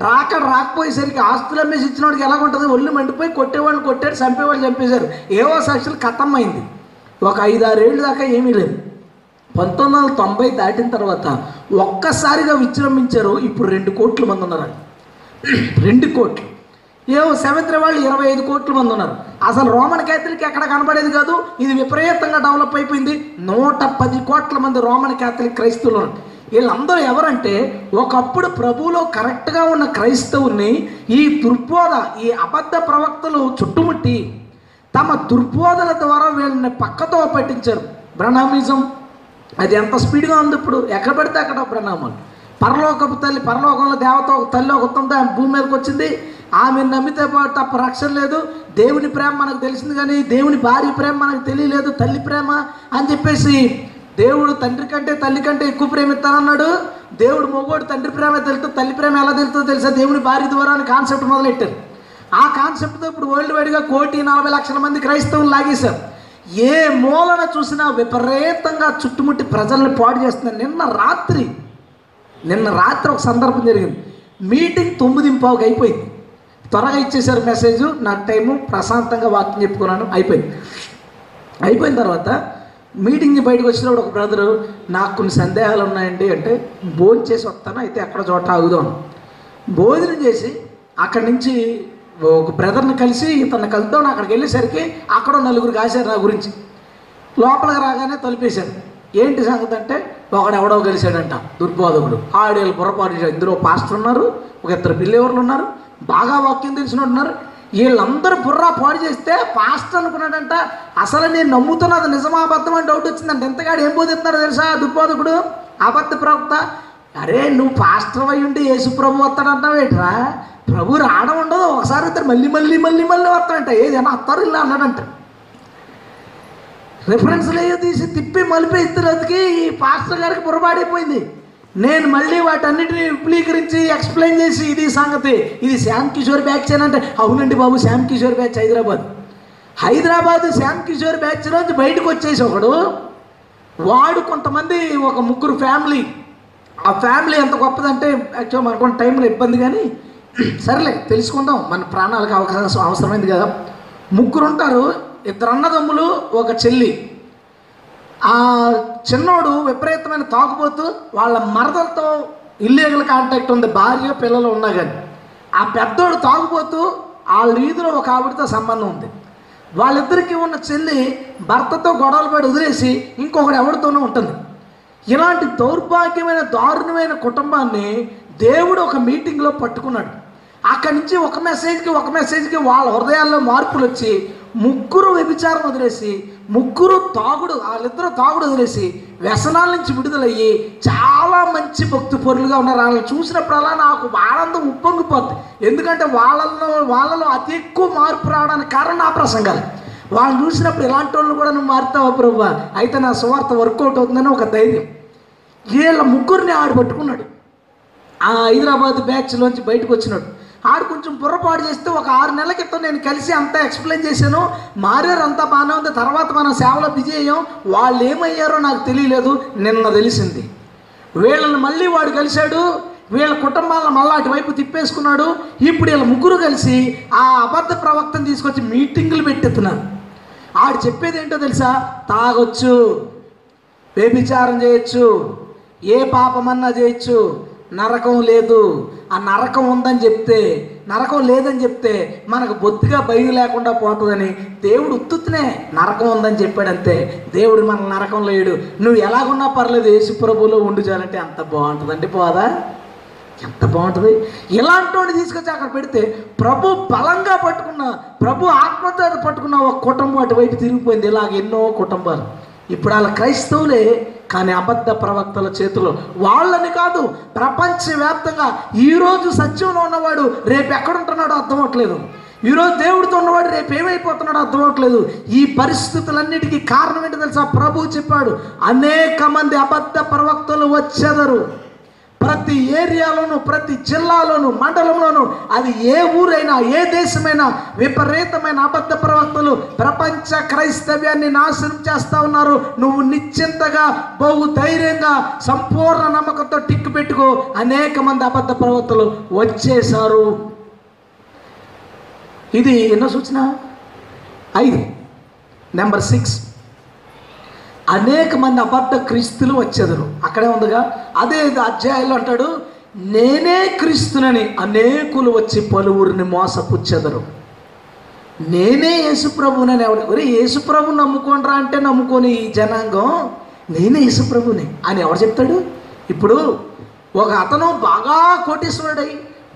రాక రాకపోయేసరికి ఆస్తులు అమ్మేసి ఇచ్చిన వాడికి ఎలా ఉంటుంది ఒళ్ళు మండిపోయి కొట్టేవాళ్ళు కొట్టాడు చంపేవాళ్ళు చంపేశారు. ఏవో సాక్షులు కథం అయింది ఒక ఐదారేళ్ళు దాకా ఏమీ లేదు. పంతొమ్మిది వందల తొంభై దాటిన తర్వాత ఒక్కసారిగా విజృంభించారు ఇప్పుడు రెండు కోట్ల మంది ఉన్నారు రెండు కోట్లు. ఏవో సెవెంత్ వాళ్ళు ఇరవై ఐదు కోట్ల మంది ఉన్నారు. అసలు రోమన్ క్యాథలిక్ ఎక్కడ కనబడేది కాదు. ఇది విపరీతంగా డెవలప్ అయిపోయింది. నూట పది కోట్ల మంది రోమన్ క్యాథలిక్ క్రైస్తవులు ఉన్నారు. వీళ్ళందరూ ఎవరంటే ఒకప్పుడు ప్రభువులో కరెక్ట్గా ఉన్న క్రైస్తవుని ఈ దుర్బోధ ఈ అబద్ధ ప్రవక్తలు చుట్టుముట్టి తమ దుర్బోధల ద్వారా వీళ్ళని పక్కతో పట్టించారు. బ్రహ్మామిజం అది ఎంత స్పీడ్గా ఉంది ఇప్పుడు? ఎక్కడ పడితే అక్కడ ప్రణామాలు పరలోకపు తల్లి పరలోకంలో దేవత ఒక తల్లి ఒక ఉత్తంతో ఆమె భూమి మీదకి వచ్చింది. ఆమె నమ్మితే పాటు తప్ప రక్షణ లేదు. దేవుని ప్రేమ మనకు తెలిసింది కానీ దేవుని భార్య ప్రేమ మనకు తెలియలేదు తల్లి ప్రేమ అని చెప్పేసి దేవుడు తండ్రి కంటే తల్లి కంటే ఎక్కువ ప్రేమిస్తానన్నాడు. దేవుడు మొగోడు తండ్రి ప్రేమ తెలుస్తుంది తల్లి ప్రేమ ఎలా తెలుస్తుందో తెలుసా? దేవుడి భార్య ద్వారా అని కాన్సెప్ట్ మొదలెట్టారు. ఆ కాన్సెప్ట్తో ఇప్పుడు వరల్డ్ వైడ్గా కోటి నలభై లక్షల మంది క్రైస్తవులు లాగేశారు. ఏ మూలన చూసినా విపరీతంగా చుట్టుముట్టి ప్రజల్ని పాడు చేస్తున్నారు నిన్న రాత్రి నిన్న రాత్రి ఒక సందర్భం జరిగింది. మీటింగ్ తొమ్మిది పావుకి అయిపోయింది. త్వరగా ఇచ్చేసారు మెసేజ్ నా టైము ప్రశాంతంగా వాక్యం చెప్పుకున్నాను అయిపోయింది. అయిపోయిన తర్వాత మీటింగ్ బయటకు వచ్చినప్పుడు ఒక బ్రదరు నాకు కొన్ని సందేహాలు ఉన్నాయండి అంటే భోజనం చేసి వస్తాను అయితే ఎక్కడ చోట ఆగుదాం భోజనం చేసి అక్కడి నుంచి ఒక బ్రదర్ని కలిసి ఇతన్ని కలుద్దాం అక్కడికి వెళ్ళేసరికి అక్కడ నలుగురు కాశారు నా గురించి. లోపలికి రాగానే తలిపేశారు. ఏంటి సంగతి అంటే ఒకడు ఎవడో కలిశాడంట దుర్బోధకుడు. ఆడేళ్ళు పొరపాటు ఇందులో పాస్టర్ ఉన్నారు ఒక ఇద్దరు బిల్లేవర్లు ఉన్నారు బాగా వాక్యం తెలిసిన ఉన్నారు వీళ్ళందరూ బుర్రా పాడు చేస్తే పాస్టర్ అనుకున్నాడంట. అసలు నేను నమ్ముతున్నది నిజమా అబద్ధం అని డౌట్ వచ్చిందంట. ఎంతగాడు ఏం బోధిస్తున్నారో తెలుసా దుర్బోధకుడు అబద్ధ ప్రవక్త? అరే నువ్వు పాస్టర్ అయి ఉండి యేసు ప్రభు వస్తాడంటావేట్రా ప్రభు రావడం ఉండదు ఒకసారి ఇద్దరు మళ్ళీ మళ్ళీ మళ్ళీ మళ్ళీ వస్తాడంట. ఏదైనా వస్తారు ఇలా అన్నాడంట. రిఫరెన్స్లు ఏయో తీసి తిప్పి మలిపే అతికి ఈ పాస్టర్ గారికి పొరపాడైపోయింది నేను మళ్ళీ వాటన్నిటిని విపులీకరించి ఎక్స్ప్లెయిన్ చేసి ఇది సంగతి. ఇది శ్యామ్ కిషోర్ బ్యాచ్ అని అంటే అవునండి బాబు శ్యామ్ కిషోర్ బ్యాచ్ హైదరాబాద్. హైదరాబాద్ శ్యామ్ కిషోర్ బ్యాచ్ నుంచి బయటకు వచ్చేసి ఒకడు వాడు కొంతమంది ఒక ముగ్గురు ఫ్యామిలీ ఆ ఫ్యామిలీ ఎంత గొప్పదంటే యాక్చువల్ మనకు టైంలో ఇబ్బంది కానీ సరేలే తెలుసుకుందాం. మన ప్రాణాలకు అవకాశం అవసరమైంది కదా. ముగ్గురు ఉంటారు ఇద్దరు అన్నదమ్ములు ఒక చెల్లి. ఆ చిన్నోడు విపరీతమైన తాగుబోతూ వాళ్ళ మరదలతో ఇల్లీగల్ కాంటాక్ట్ ఉంది. భార్య పిల్లలు ఉన్నా కానీ ఆ పెద్దోడు తాగుబోతూ వాళ్ళ వీధిలో ఒక ఆవిడతో సంబంధం ఉంది. వాళ్ళిద్దరికీ ఉన్న చెల్లి భర్తతో గొడవలు పడి వదిలేసి ఇంకొకటి ఎవరితోనూ ఉంటుంది. ఇలాంటి దౌర్భాగ్యమైన దారుణమైన కుటుంబాన్ని దేవుడు ఒక మీటింగ్లో పట్టుకున్నాడు. అక్కడి నుంచి ఒక మెసేజ్కి ఒక మెసేజ్కి వాళ్ళ హృదయాల్లో మార్పులు వచ్చి ముగ్గురు వ్యభిచారం వదిలేసి ముగ్గురు తాగుడు వాళ్ళిద్దరూ తాగుడు వదిలేసి వ్యసనాల నుంచి విడుదలయ్యి చాలా మంచి భక్తి పొరులుగా ఉన్నారు. వాళ్ళని చూసినప్పుడల్లా నాకు ఆనందం ఉప్పొంగిపోద్ది ఎందుకంటే వాళ్ళలో వాళ్ళలో అతి ఎక్కువ మార్పు రావడానికి కారణం నా ప్రసంగాలు. వాళ్ళని చూసినప్పుడు ఇలాంటి వాళ్ళు కూడా నువ్వు మారుతావా ప్రభు? అయితే నా సువార్త వర్కౌట్ అవుతుందని ఒక ధైర్యం. వీళ్ళ ముగ్గురిని ఆడు పట్టుకున్నాడు. ఆ హైదరాబాద్ బ్యాచ్లోంచి బయటకు వచ్చినాడు. ఆడు కొంచెం బుర్రపాటు చేస్తే ఒక ఆరు నెలల క్రితం నేను కలిసి అంతా ఎక్స్ప్లెయిన్ చేశాను. మారారు అంతా బాగానే ఉంది. తర్వాత మనం సేవలో బిజీ అయ్యాం. వాళ్ళు ఏమయ్యారో నాకు తెలియలేదు. నిన్న తెలిసింది. వీళ్ళని మళ్ళీ వాడు కలిశాడు. వీళ్ళ కుటుంబాలను మళ్ళీ అటువైపు తిప్పేసుకున్నాడు. ఇప్పుడు వీళ్ళ ముగ్గురు కలిసి ఆ అబద్ధ ప్రవక్తను తీసుకొచ్చి మీటింగులు పెట్టెత్తున్నారు ఆడు చెప్పేది ఏంటో తెలుసా? తాగొచ్చు వ్యభిచారం చేయొచ్చు ఏ పాపమన్నా చేయొచ్చు నరకం లేదు. ఆ నరకం ఉందని చెప్తే నరకం లేదని చెప్తే మనకు బొత్తిగా భయం లేకుండా పోతుందని దేవుడు ఉత్తునే నరకం ఉందని చెప్పాడంతే. దేవుడు మన నరకం లేడు. నువ్వు ఎలాగున్నా పర్లేదు యేసు ప్రభువులో ఉండు చాలంటే అంత బాగుంటుందండి పోదా? ఎంత బాగుంటుంది? ఇలాంటి వాడిని తీసుకొచ్చి అక్కడ పెడితే ప్రభు బలంగా పట్టుకున్న ప్రభు ఆత్మతో పట్టుకున్న ఒక కుటుంబం అటువైపు తిరిగిపోయింది. ఇలాగ ఎన్నో కుటుంబాలు. ఇప్పుడు వాళ్ళ క్రైస్తవులే కానీ అబద్ధ ప్రవక్తల చేతిలో వాళ్ళని కాదు ప్రపంచవ్యాప్తంగా ఈరోజు సత్యంలో ఉన్నవాడు రేపు ఎక్కడుంటున్నాడో అర్థం అవట్లేదు ఈరోజు దేవుడితో ఉన్నవాడు రేపు ఏమైపోతున్నాడో అర్థం అవట్లేదు ఈ పరిస్థితులన్నిటికీ కారణం ఏంటో తెలుసా? ప్రభు చెప్పాడు అనేక మంది అబద్ధ ప్రవక్తలు వచ్చెదరు. ప్రతి ఏరియాలోను ప్రతి జిల్లాలోను మండలంలోను అది ఏ ఊరైనా ఏ దేశమైనా విపరీతమైన అబద్ధ ప్రవక్తలు ప్రపంచ క్రైస్తవ్యాన్ని నాశనం చేస్తా ఉన్నారు. నువ్వు నిశ్చింతగా బహు ధైర్యంగా సంపూర్ణ నమ్మకంతో టిక్కు పెట్టుకో. అనేక మంది అబద్ధ ప్రవక్తలు వచ్చేసారు ఇది ఎన్నో సూచన? ఐదు. Number six. అనేక మంది అబద్ధ క్రీస్తులు వచ్చేదరు. అక్కడే ఉందిగా? అదే అధ్యాయంలో అంటాడు నేనే క్రీస్తునని అనేకులు వచ్చి పలువురిని మోసపుచ్చెదరు. నేనే యేసుప్రభునని ఎవరు ఒరే యేసుప్రభు నమ్ముకోండ్రా అంటే నమ్ముకొని ఈ జనాంగం నేనే యేసుప్రభుని అని ఎవరు చెప్తాడు? ఇప్పుడు ఒక అతను బాగా కోటీశ్వరుడై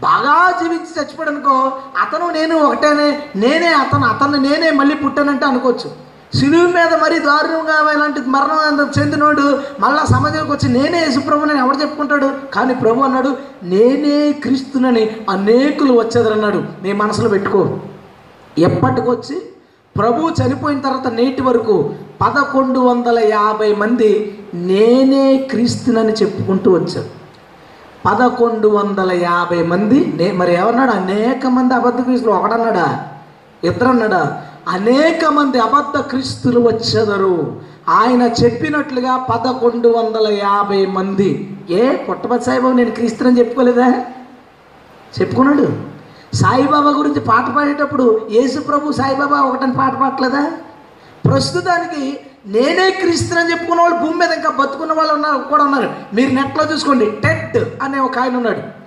బాగా జీవించి చచ్చిపోయాడు అనుకో అతను నేను ఒకటేనే నేనే అతను అతన్ని నేనే మళ్ళీ పుట్టానంటే అనుకోవచ్చు. సిలువు మీద మరీ దారుణంగా ఇలాంటి మరణం చెందినోడు మళ్ళా సమాజంలోకి వచ్చి నేనే యేసుప్రభునని ఎవడు చెప్పుకుంటాడు? కానీ ప్రభు అన్నాడు నేనే క్రీస్తునని అనేకులు వచ్చేదరన్నాడు. నీ మనసులో పెట్టుకో. ఎప్పటికొచ్చి ప్రభు చనిపోయిన తర్వాత నేటి వరకు పదకొండు వందల యాభై మంది నేనే క్రీస్తునని చెప్పుకుంటూ వచ్చారు. పదకొండు వందల యాభై మంది నే మరి ఎవరన్నాడు? అనేక మంది అబద్ధ క్రీస్తులు. ఒకడన్నాడా? ఇద్దరు అన్నాడా అనేక మంది అబద్ధ క్రీస్తులు వచ్చెదరు. ఆయన చెప్పినట్లుగా పదకొండు వందల యాభై మంది. ఏ పుట్టపతి సాయిబాబు నేను క్రీస్తుని చెప్పుకోలేదా? చెప్పుకున్నాడు. సాయిబాబా గురించి పాట పాడేటప్పుడు యేసు ప్రభు సాయిబాబా ఒకటని పాట పాడలేదా ప్రస్తుతానికి నేనే క్రీస్తుని చెప్పుకున్న వాళ్ళు భూమి మీద ఇంకా బతుకున్న వాళ్ళు ఉన్నారు కూడా ఉన్నారు. మీరు నెట్లో చూసుకోండి టెట్ అనే ఒక ఆయన ఉన్నాడు.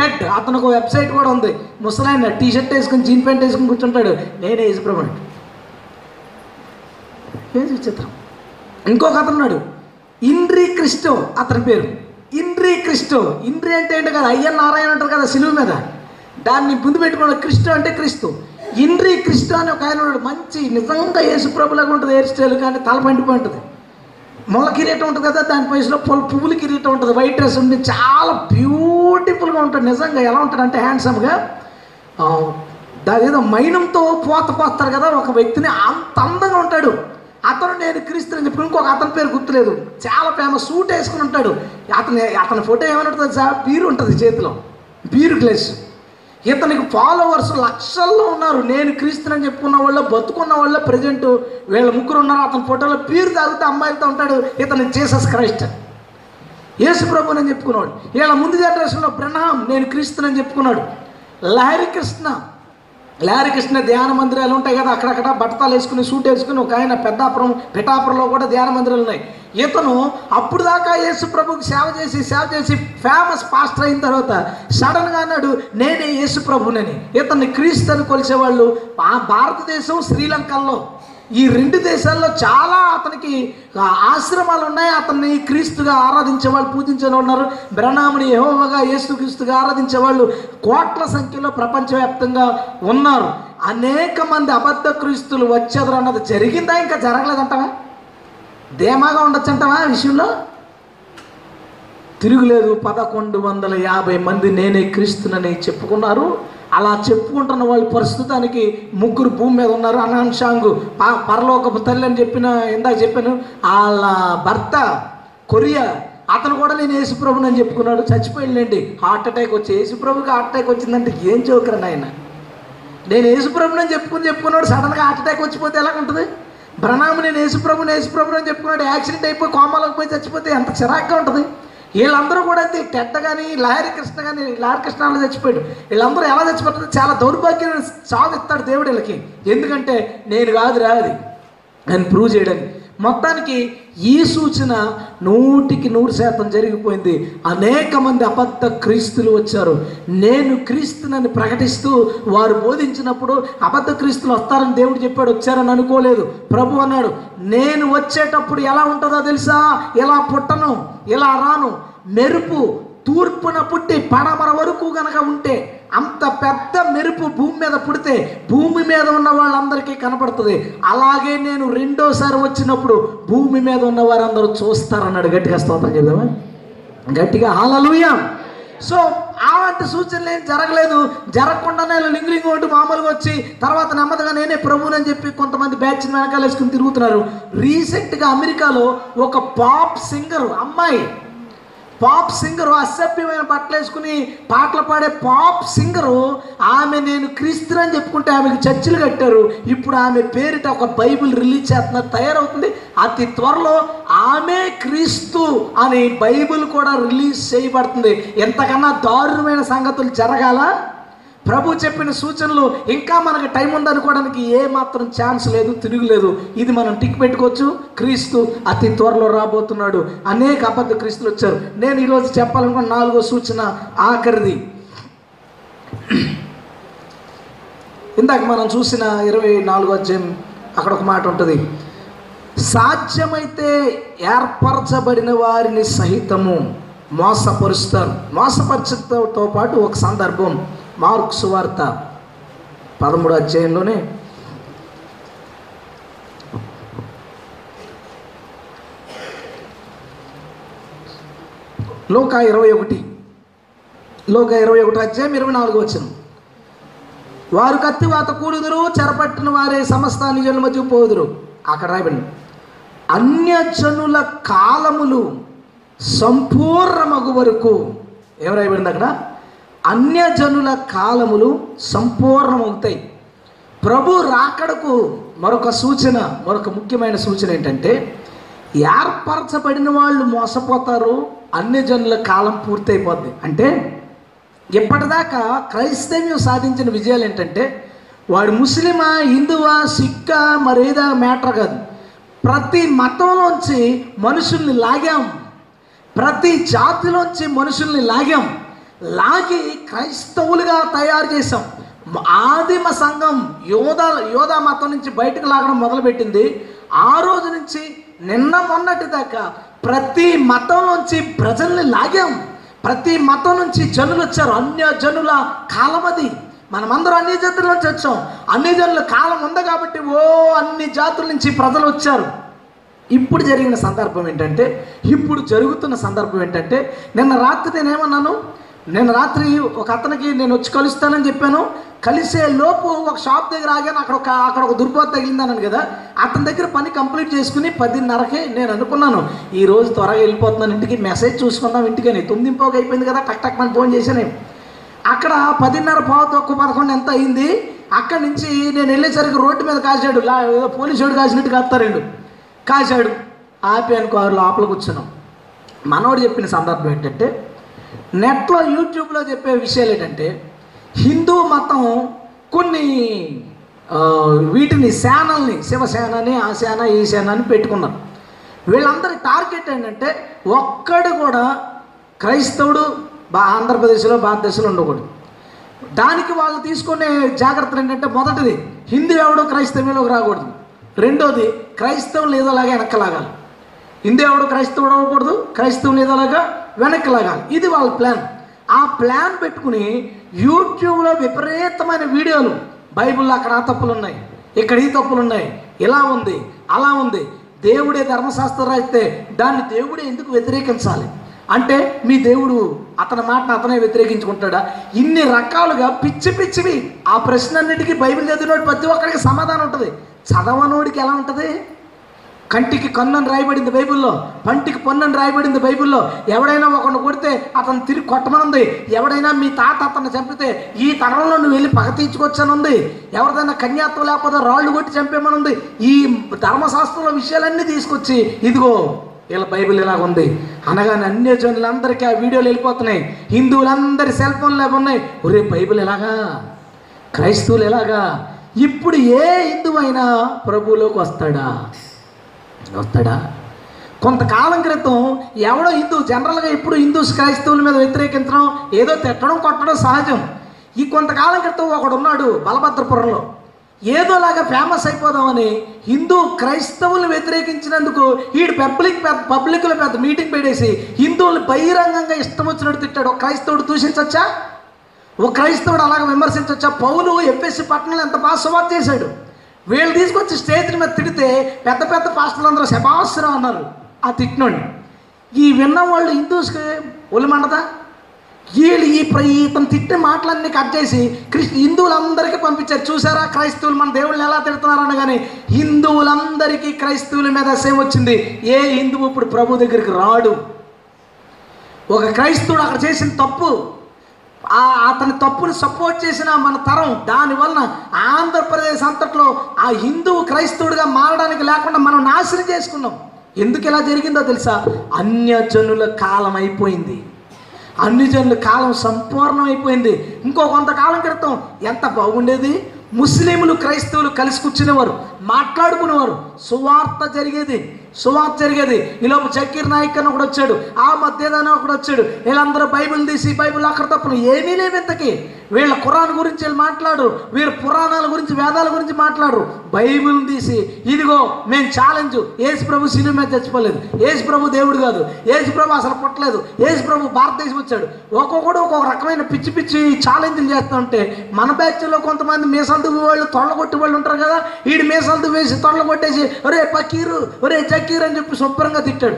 టెట్ అతను ఒక వెబ్సైట్ కూడా ఉంది. ముసలాయన టీ షర్ట్ వేసుకుని జీన్ ప్యాంట్ వేసుకుని కూర్చుంటాడు. నేనే యేసుప్రభు అని ఏం విచిత్రం. ఇంకొక అతను ఉన్నాడు ఇంద్రి క్రిస్టో అతని పేరు. ఇండ్రి క్రిస్టో ఇంద్రి అంటే ఏంటో కదా అయ్యన్ నారాయణ అంటారు కదా సిలువు మీద. దాన్ని ముందు పెట్టుకున్న క్రిస్టో అంటే క్రీస్తు. ఇండ్రీ క్రిస్టో అని ఒక ఆయన ఉన్నాడు. మంచి నిజంగా యేసుప్రభులాగా ఉంటుంది హెయిర్ స్టైల్ కానీ తల పండిపోయి ఉంటుంది. ముళ్ళ కిరీటం ఉంటుంది కదా దాని వయసులో పొల పువ్వుల కిరీటం ఉంటుంది. వైట్ డ్రెస్ ఉండి చాలా బ్యూటిఫుల్గా ఉంటుంది. నిజంగా ఎలా ఉంటుంది అంటే హ్యాండ్సమ్గా దాని ఏదో మైనంతో పోత పోస్తారు కదా ఒక వ్యక్తిని అంత అందంగా ఉంటాడు. అతను నేను క్రీస్తు అని చెప్పి ఇంకొక అతని పేరు గుర్తులేదు. చాలా ఫేమస్ సూట్ వేసుకుని ఉంటాడు. అతని అతని ఫోటో ఏమంటుంది సార్ బీరు ఉంటుంది చేతిలో. బీరు గ్లాస్ ఇతనికి ఫాలోవర్స్ లక్షల్లో ఉన్నారు. నేను క్రీస్తునని చెప్పుకున్న వాళ్ళ బతుకున్న వాళ్ళ ప్రజెంట్ వీళ్ళ ముగ్గురు ఉన్నారు. అతని ఫోటోలో పీరు తాగితే అమ్మాయిలతో ఉంటాడు ఇతని జీసస్ క్రైస్ట్ యేసు ప్రభు అని చెప్పుకున్నాడు వీళ్ళ ముందు జనరేషన్లో బ్రహ్నాం నేను క్రీస్తునని చెప్పుకున్నాడు. లహరి కృష్ణ. లహరి కృష్ణ ధ్యాన మందిరాలు ఉంటాయి కదా అక్కడక్కడ బట్టతాలు వేసుకుని సూట్ వేసుకుని ఒక ఆయన పెద్దాపురం పిఠాపురంలో కూడా ధ్యాన మందిరాలు ఉన్నాయి. ఇతను అప్పుడు దాకా యేసు ప్రభుకి సేవ చేసి సేవ చేసి ఫేమస్ పాస్టర్ అయిన తర్వాత సడన్గా అన్నాడు నేనే యేసు ప్రభునని ఇతన్ని క్రీస్తు అని కొలిసేవాళ్ళు ఆ భారతదేశం శ్రీలంకల్లో. ఈ రెండు దేశాల్లో చాలా అతనికి ఆశ్రమాలు ఉన్నాయి అతన్ని క్రీస్తుగా ఆరాధించే వాళ్ళు పూజించే వాళ్ళు ఉన్నారు. బ్రహ్నాముని యహోవగా యేసుక్రీస్తుగా ఆరాధించే వాళ్ళు కోట్ల సంఖ్యలో ప్రపంచవ్యాప్తంగా ఉన్నారు. అనేక మంది అబద్ధ క్రీస్తులు వచ్చేదరు అన్నది జరిగిందా? ఇంకా జరగలేదంటావా? ధీమాగా ఉండొచ్చు అంటావా విషయంలో? తిరుగులేదు. పదకొండు వందల యాభై మంది నేనే క్రీస్తునని చెప్పుకున్నారు. అలా చెప్పుకుంటున్న వాళ్ళు ప్రస్తుతానికి ముగ్గురు భూమి మీద ఉన్నారు. అనాన్షాంగు ప పరలోకపు తల్లి అని చెప్పిన ఇందాక చెప్పాను. వాళ్ళ భర్త కొరియా అతను కూడా నేను యేసుప్రభుని అని చెప్పుకున్నాడు. చచ్చిపోయిందండి. హార్ట్ అటాక్ వచ్చి యేసుప్రభుకి హార్ట్ అటాక్ వచ్చిందంటే ఏం చోకరని ఆయన నేను యేసుప్రభుని అని చెప్పుకుని చెప్పుకున్నాడు. సడన్గా హార్ట్ అటాక్ వచ్చిపోతే ఎలా ఉంటుంది? ప్రణామ నేను యేసుప్రభుని యేసుప్రభుని అని చెప్పుకున్నాడు. యాక్సిడెంట్ అయిపోయి కోమాలకు పోయి చచ్చిపోతే ఎంత చిరాగ్గా ఉంటుంది? వీళ్ళందరూ కూడా అయితే టెట్ట కానీ లహరి కృష్ణ కానీ లహరి కృష్ణ వాళ్ళు చచ్చిపోయాడు వీళ్ళందరూ ఎలా చచ్చిపోతారు చాలా దౌర్భాగ్యమైన సాగు ఇస్తాడు దేవుడు వీళ్ళకి. ఎందుకంటే నేను కాదు రాది అని ప్రూవ్ చేయడానికి. మొత్తానికి ఈ సూచన నూటికి నూరు శాతం జరిగిపోయింది. అనేక మంది అబద్ధ క్రీస్తులు వచ్చారు. నేను క్రీస్తునని ప్రకటిస్తూ వారు బోధించినప్పుడు అబద్ధ క్రీస్తులు వస్తారని దేవుడు చెప్పాడు వచ్చారని అనుకోలేదు. ప్రభు అన్నాడు నేను వచ్చేటప్పుడు ఎలా ఉంటుందో తెలుసా? ఇలా పుట్టను? ఇలా రాను? మెరుపు తూర్పున పుట్టి పడమర వరకు గనక ఉంటే అంత పెద్ద మెరుపు భూమి మీద పుడితే భూమి మీద ఉన్న వాళ్ళందరికీ కనపడుతుంది. అలాగే నేను రెండోసారి వచ్చినప్పుడు భూమి మీద ఉన్న వారందరూ చూస్తారన్నాడు గట్టిగా స్తోత్రం చెప్దామా గట్టిగా హాలలుయా సో అలాంటి సూచనలు ఏం జరగలేదు. జరగకుండానే లింగ్లింగ్ ఒకటి మామూలుగా వచ్చి తర్వాత నెమ్మదిగా నేనే ప్రభువునని చెప్పి కొంతమంది బ్యాచ్ వెనకాల వేసుకుని తిరుగుతున్నారు. రీసెంట్గా అమెరికాలో ఒక పాప్ సింగర్ అమ్మాయి పాప్ సింగరు అసభ్యమైన బట్టలు వేసుకుని పాటలు పాడే పాప్ సింగరు ఆమె నేను క్రీస్తుని అని చెప్పుకుంటే ఆమెకు చర్చిలు కట్టారు. ఇప్పుడు ఆమె పేరిట ఒక బైబిల్ రిలీజ్ చేస్తున్నారు తయారవుతుంది. అతి త్వరలో ఆమె క్రీస్తు అని బైబిల్ కూడా రిలీజ్ చేయబడుతుంది. ఎంతకన్నా దారుణమైన సంగతులు జరగాల? ప్రభు చెప్పిన సూచనలు ఇంకా మనకి టైం ఉందనుకోవడానికి ఏ మాత్రం ఛాన్స్ లేదు తిరుగులేదు. ఇది మనం టిక్ పెట్టుకోవచ్చు. క్రీస్తు అతి త్వరలో రాబోతున్నాడు. అనేక అబద్ధ క్రీస్తులు వచ్చారు. నేను ఈరోజు చెప్పాలనుకున్న నాలుగో సూచన ఆఖరిది. ఇందాక మనం చూసిన ఇరవై నాలుగో అధ్యాయం అక్కడ ఒక మాట ఉంటుంది. సాధ్యమైతే ఏర్పరచబడిన వారిని సహితము మోసపరుస్తారు. మోసపరచడంతో పాటు ఒక సందర్భం. మార్క్స్ వార్త పదమూడు అధ్యాయంలోనే. లోక ఇరవై ఒకటి. లోక ఇరవై ఒకటి అధ్యాయం ఇరవై నాలుగు వచ్చిన వారు కత్తివాత కూడుదురు చెరపట్టిన వారే సమస్త నిజుల మధ్య పోదురు. అక్కడ రాయబడి అన్యజనుల కాలములు సంపూర్ణమగు వరకు. ఏం రాయబడింది అక్కడ? అన్యజనుల కాలములు సంపూర్ణమవుతాయి. ప్రభు రాకడకు మరొక సూచన మరొక ముఖ్యమైన సూచన ఏంటంటే ఏర్పరచబడిన వాళ్ళు మోసపోతారు అన్యజనుల కాలం పూర్తయిపోద్ది. అంటే ఇప్పటిదాకా క్రైస్తవ్యం సాధించిన విజయాలు ఏంటంటే వాడు ముస్లిమా హిందువా సిక్కా మరేదా మ్యాటర్ కాదు. ప్రతి మతంలోంచి మనుషుల్ని లాగాం. ప్రతి జాతిలోంచి మనుషుల్ని లాగాం. లాగి క్రైస్తవులుగా తయారు చేసాం ఆదిమ సంఘం యోధ యోధా మతం నుంచి బయటకు లాగడం మొదలుపెట్టింది. ఆ రోజు నుంచి నిన్న మొన్నటి దాకా ప్రతి మతం నుంచి ప్రజల్ని లాగాం. ప్రతి మతం నుంచి జనులు వచ్చారు. అన్య జనుల కాలం అది. మనమందరం అన్ని జాతుల నుంచి వచ్చాం. అన్ని జనుల కాలం ఉంది కాబట్టి ఓ అన్ని జాతుల నుంచి ప్రజలు వచ్చారు. ఇప్పుడు జరిగిన సందర్భం ఏంటంటే ఇప్పుడు జరుగుతున్న సందర్భం ఏంటంటే నిన్న రాత్రి నేనేమన్నాను? నేను రాత్రి ఒక అతనికి నేను వచ్చి కలుస్తానని చెప్పాను. కలిసే లోపు ఒక షాప్ దగ్గర ఆగాను. అక్కడ ఒక అక్కడ ఒక దుర్బోధ తగిలిందన్నాను కదా. అతని దగ్గర పని కంప్లీట్ చేసుకుని పదిన్నరకే నేను అనుకున్నాను. ఈ రోజు త్వరగా వెళ్ళిపోతున్నాను. ఇంటికి మెసేజ్ చూసుకుందాం. ఇంటికని తొమ్మిదింపోగా అయిపోయింది కదా. టక్ టక్ అని ఫోన్ చేశాను. అక్కడ పదిన్నర పావు తక్కువ పదకొండు ఎంత అయింది? అక్కడి నుంచి నేను వెళ్ళేసరికి రోడ్డు మీద కాశాడు. లా- ఏదో వాడు కాసినట్టు కాస్తారండు కాశాడు. ఆపి అనుకో లోపల కూర్చున్నాం మనోడు చెప్పిన సందర్భం ఏంటంటే నెట్లో యూట్యూబ్లో చెప్పే విషయాలు ఏంటంటే హిందూ మతం కొన్ని వీటిని సేనల్ని శివసేనని ఆ సేన ఈ సేన అని పెట్టుకున్నారు. వీళ్ళందరి టార్గెట్ ఏంటంటే ఒక్కడు కూడా క్రైస్తవుడు బా ఆంధ్రప్రదేశ్లో భారతదేశంలో ఉండకూడదు. దానికి వాళ్ళు తీసుకునే జాగ్రత్తలు ఏంటంటే మొదటిది హిందూ ఎవడో క్రైస్తవ్యంలోకి రాకూడదు. రెండోది క్రైస్తవులు ఏదోలాగా వెనక్కలాగాలి. హిందూ ఎవడు క్రైస్తవుడు అవ్వకూడదు క్రైస్తవులు ఏదోలాగా వెనక్కి లాగాలి ఇది వాళ్ళ ప్లాన్ ఆ ప్లాన్ పెట్టుకుని యూట్యూబ్లో విపరీతమైన వీడియోలు. బైబిల్లో అక్కడ ఆ తప్పులు ఉన్నాయి ఇక్కడ ఈ తప్పులు ఉన్నాయి ఇలా ఉంది అలా ఉంది. దేవుడే ధర్మశాస్త్రం రాస్తే దాన్ని దేవుడే ఎందుకు వ్యతిరేకించాలి? అంటే మీ దేవుడు అతని మాటను అతనే వ్యతిరేకించుకుంటాడా? ఇన్ని రకాలుగా పిచ్చి పిచ్చివి ఆ ప్రశ్నన్నిటికీ బైబిల్ చదివినోడు ప్రతి ఒక్కరికి సమాధానం ఉంటుంది. చదవనోడికి ఎలా ఉంటుంది? కంటికి కన్నని రాయబడింది బైబిల్లో పంటికి పొన్నని రాయబడింది బైబిల్లో. ఎవడైనా ఒకడు కొడితే అతను తిరిగి కొట్టమనుంది. ఎవడైనా మీ తాత అతన్ని చంపితే ఈ తరంలో నువ్వు వెళ్ళి పగ తీర్చుకొచ్చానుంది. ఎవరిదైనా కన్యాత్వం లేకపోతే రాళ్ళు కొట్టి చంపేమనుంది. ఈ ధర్మశాస్త్రంలో విషయాలన్నీ తీసుకొచ్చి ఇదిగో ఇలా బైబిల్ ఇలాగ ఉంది. అనగానే అన్య జనులందరికీ ఆ వీడియోలు వెళ్ళిపోతున్నాయి. హిందువులందరి సెల్ ఫోన్లు అవి ఉన్నాయి. ఒరే బైబిల్ ఎలాగా? క్రైస్తవులు ఎలాగా? ఇప్పుడు ఏ హిందువైనా ప్రభువులోకి వస్తాడా? వస్తాడా? కొంతకాలం క్రితం ఎవడో హిందూ జనరల్గా ఇప్పుడు హిందూస్ క్రైస్తవుల మీద వ్యతిరేకించడం ఏదో తిట్టడం కొట్టడం సహజం. ఈ కొంతకాలం క్రితం ఒకడు ఉన్నాడు బలభద్రపురంలో. ఏదోలాగా ఫేమస్ అయిపోదామని హిందూ క్రైస్తవులు వ్యతిరేకించినందుకు ఈడు పబ్లిక్ పెద్ద పబ్లిక్లో పెద్ద మీటింగ్ పెట్టేసి హిందువులు బహిరంగంగా ఇష్టం వచ్చినట్టు తిట్టాడు. ఒక క్రైస్తవుడు దూషించచ్చా? ఒక క్రైస్తవుడు అలాగ విమర్శించవచ్చా పౌలు ఎఫ్ఎస్సి పట్టణంలో ఎంత బాగా సువార్త చేశాడు. వీళ్ళు తీసుకొచ్చి స్టేజ్ మీద తిడితే పెద్ద పెద్ద పాస్టర్లు అందరూ శబాస్రం అన్నారు. ఆ తిట్టినోడిని ఈ విన్న వాళ్ళు హిందూస్కి ఒలిమండదా? వీళ్ళు ఈ ప్ర- ఇతను తిట్టిన మాటలన్నీ కట్ చేసి క్రిస్ హిందువులందరికీ పంపించారు. చూసారా? క్రైస్తవులు మన దేవుళ్ళని ఎలా తిడుతున్నారు కానీ హిందువులందరికీ క్రైస్తవుల మీద సేమ్ వచ్చింది. ఏ హిందువు ఇప్పుడు ప్రభు దగ్గరికి రాడు? ఒక క్రైస్తవుడు అక్కడ చేసిన తప్పు అతని తప్పుని సపోర్ట్ చేసిన మన తరం దానివలన ఆంధ్రప్రదేశ్ అంతట్లో ఆ హిందువు క్రైస్తవుడిగా మారడానికి లేకుండా మనం నాశనం చేసుకున్నాం. ఎందుకు ఇలా జరిగిందో తెలుసా? అన్యజనుల కాలం అయిపోయింది. అన్ని జనుల కాలం సంపూర్ణం అయిపోయింది. ఇంకో కొంతకాలం క్రితం ఎంత బాగుండేది? ముస్లింలు క్రైస్తవులు కలిసి కూర్చునేవారు మాట్లాడుకునేవారు. సువార్త జరిగేది. సువార్త జరిగేది. ఈలోపు జకీర్ నాయక్ అని ఒకడు వచ్చాడు. ఆ మధ్యదాన ఒకడు వచ్చాడు. వీళ్ళందరూ బైబిల్ తీసి బైబిల్ అక్కడ తప్పులు ఏమీ లేవు ఇంతకి. వీళ్ళ ఖురాన్ గురించి వీళ్ళు మాట్లాడరు. వీరు పురాణాల గురించి వేదాల గురించి మాట్లాడరు. బైబిల్ తీసి ఇదిగో మేము ఛాలెంజ్ ఏసు ప్రభు సినిమా మీద చచ్చిపోలేదు. ఏసు ప్రభు దేవుడు కాదు. ఏసు ప్రభు అసలు పుట్టలేదు. ఏసు ప్రభు భారతదేశం వచ్చాడు. ఒక్కొక్కడు ఒక్కొక్క రకమైన పిచ్చి పిచ్చి ఛాలెంజ్లు చేస్తుంటే మన బ్యాచ్లో కొంతమంది మీసాలు దువ్వు వాళ్ళు తొడలు కొట్టి వాళ్ళు ఉంటారు కదా. వీడి మీసాలు దువ్వేసి తొడలు కొట్టేసి ఒరే పకీరు ఒరే జకీరు అని చెప్పి శుభ్రంగా తిట్టాడు.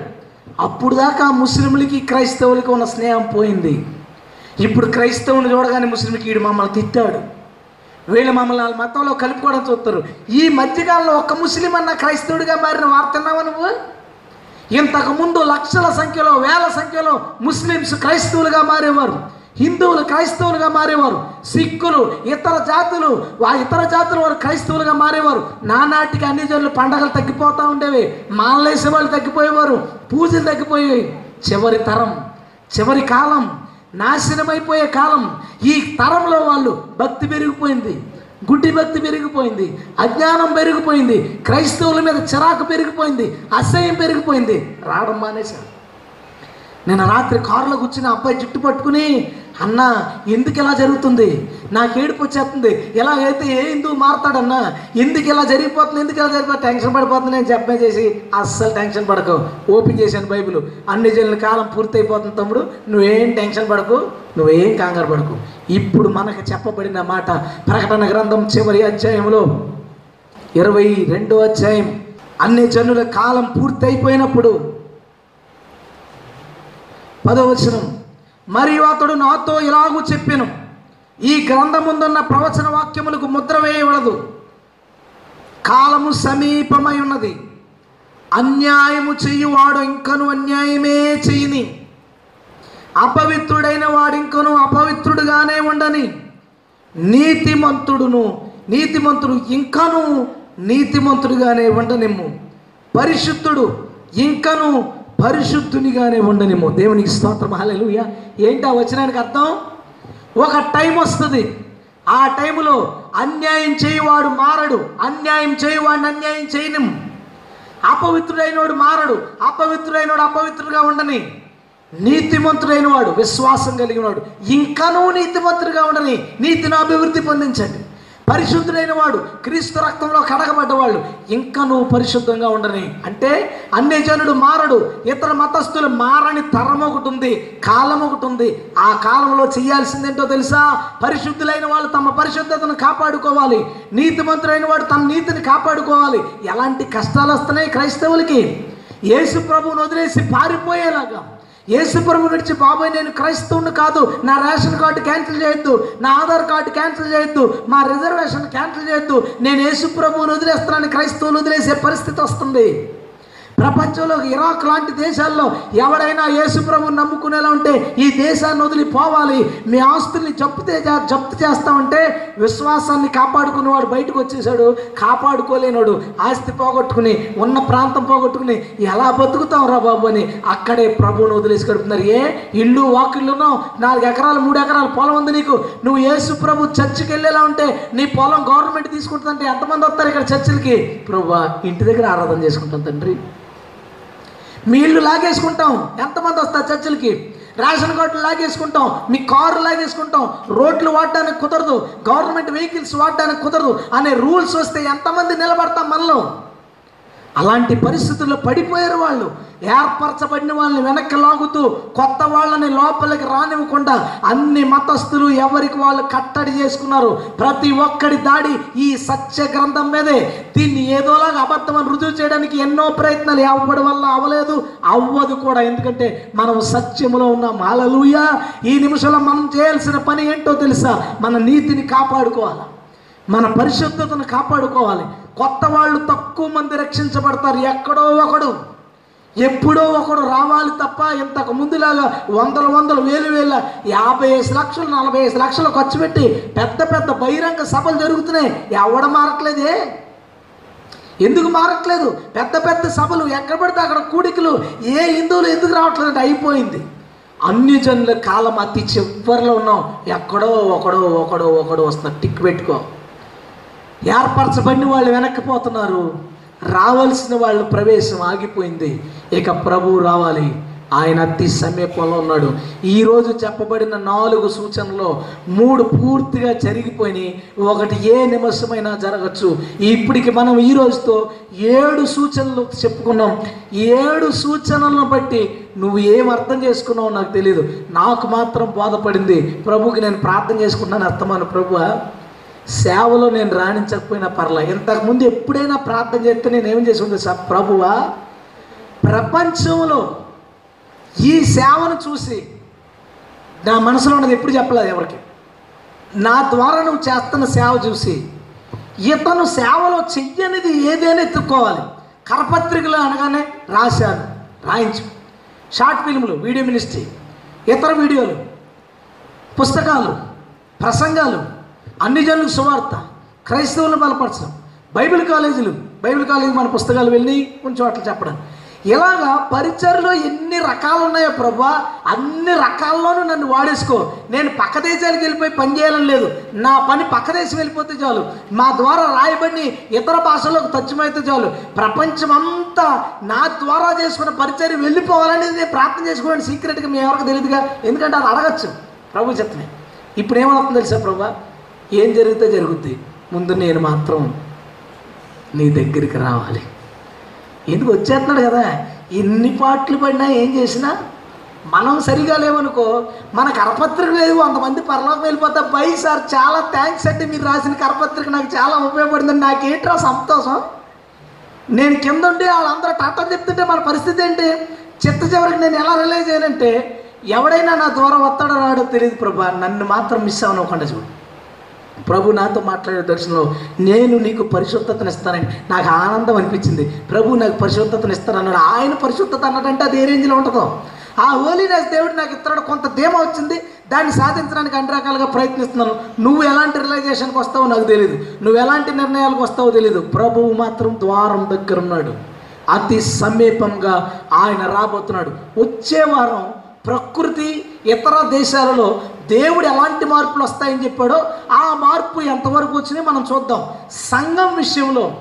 అప్పుడు దాకా ముస్లింలకి క్రైస్తవులకి ఉన్న స్నేహం పోయింది. ఇప్పుడు క్రైస్తవుని చూడగానే ముస్లింకి వీడు మమ్మల్ని తిట్టాడు. వీళ్ళు మమ్మల్ని వాళ్ళ మతంలో కలుపుకోవడం చూస్తారు. ఈ మధ్యకాలంలో ఒక్క ముస్లిం అన్న క్రైస్తవుడిగా మారిన వార్తన్నావా నువ్వు? ఇంతకుముందు లక్షల సంఖ్యలో వేల సంఖ్యలో ముస్లిమ్స్ క్రైస్తవులుగా మారేవారు. హిందువులు క్రైస్తవులుగా మారేవారు సిక్కులు ఇతర జాతులు ఆ ఇతర జాతుల వారు క్రైస్తవులుగా మారేవారు. నానాటికి అన్ని జనులు పండగలు తగ్గిపోతూ ఉండేవి. మానలేసే వాళ్ళు తగ్గిపోయేవారు. పూజలు తగ్గిపోయేవి. చివరి తరం చివరి కాలం నాశనమైపోయే కాలం. ఈ తరంలో వాళ్ళు భక్తి పెరిగిపోయింది. గుడ్డి భక్తి పెరిగిపోయింది. అజ్ఞానం పెరిగిపోయింది. క్రైస్తవుల మీద చిరాకు పెరిగిపోయింది. అసహ్యం పెరిగిపోయింది. రావడం మానేశారు. నేను రాత్రి కారులో కూర్చుని అబ్బాయి జుట్టు పట్టుకుని అన్న ఎందుకు ఇలా జరుగుతుంది? నాకు ఏడుపు వచ్చేస్తుంది. ఇలా అయితే ఏ హిందువు మారతాడన్నా ఎందుకు ఇలా జరిగిపోతుంది ఎందుకు ఇలా జరిగిపోతుంది? టెన్షన్ పడిపోతుంది నేను చెప్పే చేసి అస్సలు టెన్షన్ పడకు. ఓపెన్ చేశాను బైబిల్. అన్ని జనుల కాలం పూర్తయిపోతుంది తమ్ముడు. నువ్వేం టెన్షన్ పడకు నువ్వేం కంగారు పడకు. ఇప్పుడు మనకు చెప్పబడిన మాట ప్రకటన గ్రంథం చివరి అధ్యాయంలో ఇరవై రెండో అధ్యాయం. అన్ని జనుల కాలం పూర్తయిపోయినప్పుడు పదవచనం మరియు అతడు నాతో ఇలాగూ చెప్పాను. ఈ గ్రంథముందున్న ప్రవచన వాక్యములకు ముద్ర వేయవలదు. కాలము సమీపమై ఉన్నది. అన్యాయము చెయ్యువాడు ఇంకను అన్యాయమే చేయని. అపవిత్రుడైన వాడు ఇంకను అపవిత్రుడుగానే ఉండని. నీతిమంతుడును నీతిమంతుడు ఇంకను నీతిమంతుడుగానే ఉండనిమ్ము. పరిశుద్ధుడు ఇంకను పరిశుద్ధునిగానే ఉండనేమో దేవునికి స్తోత్రం. హల్లెలూయా. ఏంటి ఆ వచనానికి అర్థం? ఒక టైం వస్తుంది. ఆ టైంలో అన్యాయం చేయవాడు మారడు. అన్యాయం చేయవాడిని అన్యాయం చేయను అపవిత్రుడైనవాడు మారడు. అపవిత్రుడైనవాడు అపవిత్రుడుగా ఉండని. నీతిమంతుడైన వాడు విశ్వాసం కలిగిన వాడు ఇంకనూ నీతిమంతుడుగా ఉండని. నీతిని అభివృద్ధి పొందించండి. పరిశుద్ధుడైన వాడు క్రీస్తు రక్తంలో కడగబడ్డవాళ్ళు నువ్వు పరిశుద్ధంగా ఉండని. అంటే అన్ని జనుడు మారడు ఇతర మతస్థులు మారని తరం ఒకటి ఉంది కాలం ఒకటి ఉంది. ఆ కాలంలో చేయాల్సిందేంటో తెలుసా? పరిశుద్ధులైన వాళ్ళు తమ పరిశుద్ధతను కాపాడుకోవాలి. నీతిమంతుడైన వాడు తన నీతిని కాపాడుకోవాలి. ఎలాంటి కష్టాలు వస్తున్నాయి క్రైస్తవులకి? యేసు ప్రభువును వదిలేసి పారిపోయేలాగా. యేసు ప్రభు నడిచి బాబాయ్ నేను క్రైస్తవుని కాదు. నా రేషన్ కార్డు క్యాన్సిల్ చేయొద్దు. నా ఆధార్ కార్డు క్యాన్సిల్ చేయొద్దు. మా రిజర్వేషన్ క్యాన్సిల్ చేయొద్దు. నేను యేసుప్రభువుని వదిలేస్తున్నాను. క్రైస్తవులు వదిలేసే పరిస్థితి వస్తుంది. ప్రపంచంలో ఇరాక్ లాంటి దేశాల్లో ఎవడైనా యేసుప్రభు నమ్ముకునేలా ఉంటే ఈ దేశాన్ని వదిలిపోవాలి మీ ఆస్తుల్ని జప్తు జప్తు చేస్తామంటే విశ్వాసాన్ని కాపాడుకునేవాడు బయటకు వచ్చేసాడు కాపాడుకోలేనాడు ఆస్తి పోగొట్టుకుని ఉన్న ప్రాంతం పోగొట్టుకుని ఎలా బతుకుతాం రా బాబు అని అక్కడే ప్రభువుని వదిలేసి గడుపుతున్నారు. ఏ? ఇల్లు వాకిళ్ళునో నాలుగు ఎకరాలు మూడు ఎకరాలు పొలం ఉంది నీకు. నువ్వు యేసు ప్రభు చర్చికి వెళ్ళేలా ఉంటే నీ పొలం గవర్నమెంట్ తీసుకుంటుందంటే ఎంతమంది వస్తారు ఇక్కడ చర్చిలకి? ప్రభు ఇంటి దగ్గర ఆరాధన చేసుకుంటాం తండ్రి. మీ ఇల్లు లాగేసుకుంటాం. ఎంతమంది వస్తారు చర్చిలకి? రేషన్ కార్డులు లాగేసుకుంటాం. మీ కారు లాగేసుకుంటాం. రోడ్లు వాడడానికి కుదరదు. గవర్నమెంట్ వెహికల్స్ వాడడానికి కుదరదు. అనే రూల్స్ వస్తే ఎంతమంది నిలబడతాం మనలో? అలాంటి పరిస్థితుల్లో పడిపోయారు వాళ్ళు. ఏర్పరచబడిన వాళ్ళని వెనక్కి లాగుతూ కొత్త వాళ్ళని లోపలికి రానివ్వకుండా అన్ని మతస్థులు ఎవరికి వాళ్ళు కట్టడి చేసుకున్నారు. ప్రతి ఒక్కడి దాడి ఈ సత్య గ్రంథం మీదే. దీన్ని ఏదోలాగా అబద్ధమని రుజువు చేయడానికి ఎన్నో ప్రయత్నాలు అవ్వడం వల్ల అవ్వలేదు. అవ్వదు కూడా. ఎందుకంటే మనం సత్యములో ఉన్నాం. అలలుయ ఈ నిమిషంలో మనం చేయాల్సిన పని ఏంటో తెలుసా? మన నీతిని కాపాడుకోవాలి? మన పరిశుద్ధతను కాపాడుకోవాలి. కొత్త వాళ్ళు తక్కువ మంది రక్షించబడతారు. ఎక్కడో ఒకడు ఎప్పుడో ఒకడు రావాలి తప్ప ఇంతకు ముందులాగా వందల వందల వేలు వేల యాభై ఐదు లక్షలు నలభై ఐదు లక్షలు ఖర్చు పెట్టి పెద్ద పెద్ద బహిరంగ సభలు జరుగుతున్నాయి. ఎవడ మారట్లేదే? ఎందుకు మారట్లేదు? పెద్ద పెద్ద సభలు ఎక్కడ పడితే అక్కడ కూడికలు ఏ హిందువులు ఎందుకు రావట్లేదు అయిపోయింది. అన్ని జనుల కాలం అతి చివరిలో ఉన్నాం. ఎక్కడో ఒకడో ఒకడో ఒకడో వస్తున్నారు టిక్ పెట్టుకో. ఏర్పరచబడిన వాళ్ళు వెనక్కిపోతున్నారు. రావాల్సిన వాళ్ళు ప్రవేశం ఆగిపోయింది. ఇక ప్రభువు రావాలి. ఆయన అతి సమీపంలో ఉన్నాడు. ఈరోజు చెప్పబడిన నాలుగు సూచనలో మూడు పూర్తిగా జరిగిపోయినాయి. ఒకటి ఏ నిమిషమైనా జరగచ్చు. ఇప్పటికి మనం ఈ రోజుతో ఏడు సూచనలు చెప్పుకున్నాం. ఏడు సూచనలను బట్టి నువ్వు ఏం అర్థం చేసుకున్నావో నాకు తెలియదు నాకు మాత్రం బోధపడింది. ప్రభుకి నేను ప్రార్థన చేసుకుంటున్నాను. అర్థమాను ప్రభువా సేవలో నేను రాణించకపోయినా పర్లా. ఇంతకుముందు ఎప్పుడైనా ప్రార్థన చేస్తే నేను ఏం చేసి ఉంది సార్ ప్రభువా ప్రపంచంలో ఈ సేవను చూసి నా మనసులో ఉన్నది ఎప్పుడు చెప్పలేదు ఎవరికి. నా ద్వారా నువ్వు చేస్తున్న సేవ చూసి ఇతను సేవలో చెయ్యనిది ఏదైనా ఎత్తుక్కోవాలి. కరపత్రికలు అనగానే రాశాను. రాయించు. షార్ట్ ఫిల్ములు వీడియో మినిస్ట్రీ ఇతర వీడియోలు పుస్తకాలు ప్రసంగాలు అన్ని జనులకు సువార్త. క్రైస్తవులను బలపరచడం. బైబిల్ కాలేజీలు బైబిల్ కాలేజీ మన పుస్తకాలు వెళ్ళి కొంచెం అట్లా చెప్పడం. ఇలాగా పరిచయలో ఎన్ని రకాలు ఉన్నాయో ప్రభా అన్ని రకాల్లోనూ నన్ను వాడేసుకో. నేను పక్క దేశాలకు వెళ్ళిపోయి పని చేయాలని లేదు. నా పని పక్క దేశం వెళ్ళిపోతే చాలు. మా ద్వారా రాయబడి ఇతర భాషల్లోకి తచ్చమైతే చాలు. ప్రపంచం అంతా నా ద్వారా చేసుకున్న పరిచయం వెళ్ళిపోవాలనేది నేను ప్రార్థన చేసుకోవడానికి సీక్రెట్గా మీ ఎవరికి తెలియదుగా ఎందుకంటే అది అడగచ్చు. ప్రభు చెప్తున్నాయి ఇప్పుడు ఏమవుతుంది తెలుసా ప్రభా? ఏం జరిగితే జరుగుద్ది? ముందు నేను మాత్రం నీ దగ్గరికి రావాలి. ఎందుకు వచ్చేస్తున్నాడు కదా? ఎన్ని పాటలు పడినా ఏం చేసినా మనం సరిగా లేవనుకో మన కరపత్రిక లేదు కొంతమంది పరలోకి వెళ్ళిపోతా బై సార్ చాలా థ్యాంక్స్ అండి మీరు రాసిన కరపత్రిక. నాకు చాలా ఉపయోగపడిందండి నాకేంట్రా సంతోషం? నేను కింద ఉండి వాళ్ళందరూ టాటా చెప్తుంటే మన పరిస్థితి ఏంటి? చిత్త చివరికి నేను ఎలా రిలైజ్ అయ్యానంటే ఎవడైనా నా దూరం వస్తాడో రాడో తెలియదు ప్రభా. నన్ను మాత్రం మిస్ అవ్వకుండా చూడు. ప్రభు నాతో మాట్లాడే దర్శనంలో నేను నీకు పరిశుద్ధతను ఇస్తానని నాకు ఆనందం అనిపించింది. ప్రభు నాకు పరిశుద్ధతను ఇస్తానన్నాడు. ఆయన పరిశుద్ధత అన్నాడంటే అది ఏ రేంజ్లో ఉంటుందో? ఆ హోలీనెస్ దేవుడు నాకు ఇస్తాడు కొంత ధీమ వచ్చింది. దాన్ని సాధించడానికి అన్ని రకాలుగా ప్రయత్నిస్తున్నాను. నువ్వు ఎలాంటి రిలైజేషన్కి వస్తావో నాకు తెలియదు నువ్వు ఎలాంటి నిర్ణయాలకు వస్తావో తెలియదు ప్రభువు మాత్రం ద్వారం దగ్గర ఉన్నాడు. అతి సమీపంగా ఆయన రాబోతున్నాడు. వచ్చే వారం ప్రకృతి ఇతర దేశాలలో దేవుడు ఎలాంటి మార్పులు వస్తాయని చెప్పాడో ఆ మార్పు ఎంతవరకు వచ్చినాయి మనం చూద్దాం. సంఘం విషయంలో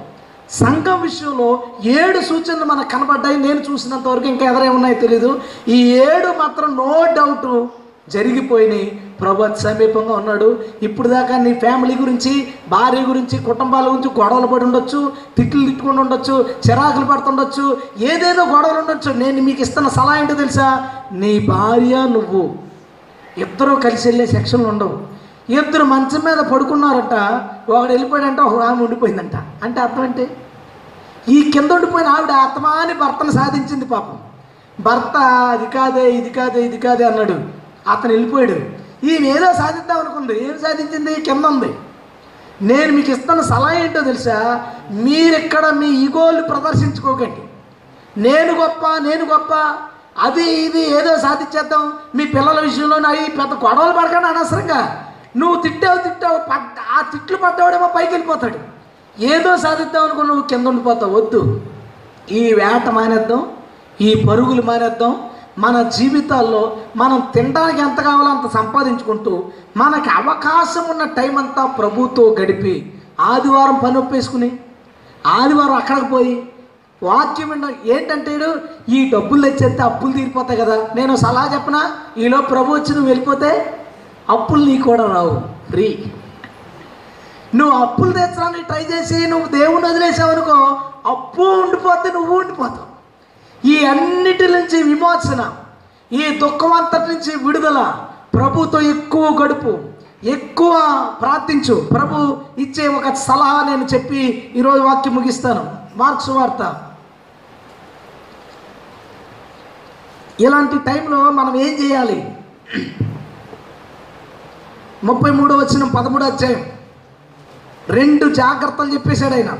సంఘం విషయంలో ఏడు సూచనలు మనకు కనబడ్డాయి. నేను చూసినంత వరకు ఇంకా ఎదరే ఉన్నాయో తెలీదు. ఈ ఏడు మాత్రం నో డౌట్ జరిగిపోయినాయి ప్రభు అతి సమీపంగా ఉన్నాడు. ఇప్పుడు దాకా నీ ఫ్యామిలీ గురించి భార్య గురించి కుటుంబాల గురించి గొడవలు పడి ఉండొచ్చు తిట్లు తిట్టుకుని ఉండొచ్చు చిరాకులు పడుతుండొచ్చు ఏదేదో గొడవలు ఉండొచ్చు. నేను మీకు ఇస్తున్న సలహా ఏంటో తెలుసా? నీ భార్య నువ్వు ఇద్దరు కలిసి వెళ్ళే సెక్షన్లు ఉండవు. ఇద్దరు మంచం మీద పడుకున్నారట ఒకడు వెళ్ళిపోయాడంట ఒక ఆమె ఉండిపోయిందంట. అంటే అర్థం ఏంటి ఈ కింద ఉండిపోయిన ఆవిడ ఆత్మాని భర్తను సాధించింది పాపం. భర్త అది కాదే ఇది కాదే ఇది కాదే అన్నాడు. అతను వెళ్ళిపోయాడు. ఈమె ఏదో సాధిద్దాం అనుకుంది. ఏం సాధించింది? కింద ఉంది. నేను మీకు ఇస్తున్న సలహా ఏంటో తెలుసా? మీరిక్కడ మీ ఈగోలు ప్రదర్శించుకోకండి. నేను గొప్ప నేను గొప్ప. అది ఇది ఏదో సాధించేద్దాం. మీ పిల్లల విషయంలో అవి పెద్ద గొడవలు పడకండి అనవసరంగా. నువ్వు తిట్టావు తిట్టావు పడ్డ ఆ తిట్లు పడ్డవాడేమో పైకి వెళ్ళిపోతాడు. ఏదో సాధిద్దాం అనుకో నువ్వు కింద ఉండిపోతావు. వద్దు. ఈ వేట మానేద్దాం. ఈ పరుగులు మానేద్దాం. మన జీవితాల్లో మనం తినడానికి ఎంత కావాలో అంత సంపాదించుకుంటూ మనకి అవకాశం ఉన్న టైం అంతా ప్రభుతో గడిపి ఆదివారం పని ఒప్పేసుకుని ఆదివారం అక్కడికి పోయి వాక్యం విన్న ఏంటంటే ఈ డబ్బులు తెచ్చేస్తే అప్పులు తీరిపోతాయి కదా. నేను సలహా చెప్పనా? ఈలో ప్రభు వచ్చి నువ్వు వెళ్ళిపోతే అప్పులు నీకు కూడా రావు. ఫ్రీ నువ్వు అప్పులు తెచ్చడానికి ట్రై చేసి నువ్వు దేవుని వదిలేసావు అనుకో అప్పు ఉండిపోతే నువ్వు ఉండిపోతావు. ఈ అన్నిటి నుంచి విమోచన ఈ దుఃఖం అంతటి నుంచి విడుదల ప్రభుతో ఎక్కువ గడుపు ఎక్కువ ప్రార్థించు. ప్రభు ఇచ్చే ఒక సలహా నేను చెప్పి ఈరోజు వాక్యం ముగిస్తాను. మార్క్స్ వార్త. ఇలాంటి టైంలో మనం ఏం చేయాలి? ముప్పై మూడో వచ్చిన పదమూడు అధ్యాయం. రెండు జాగ్రత్తలు చెప్పేశాడు ఆయన.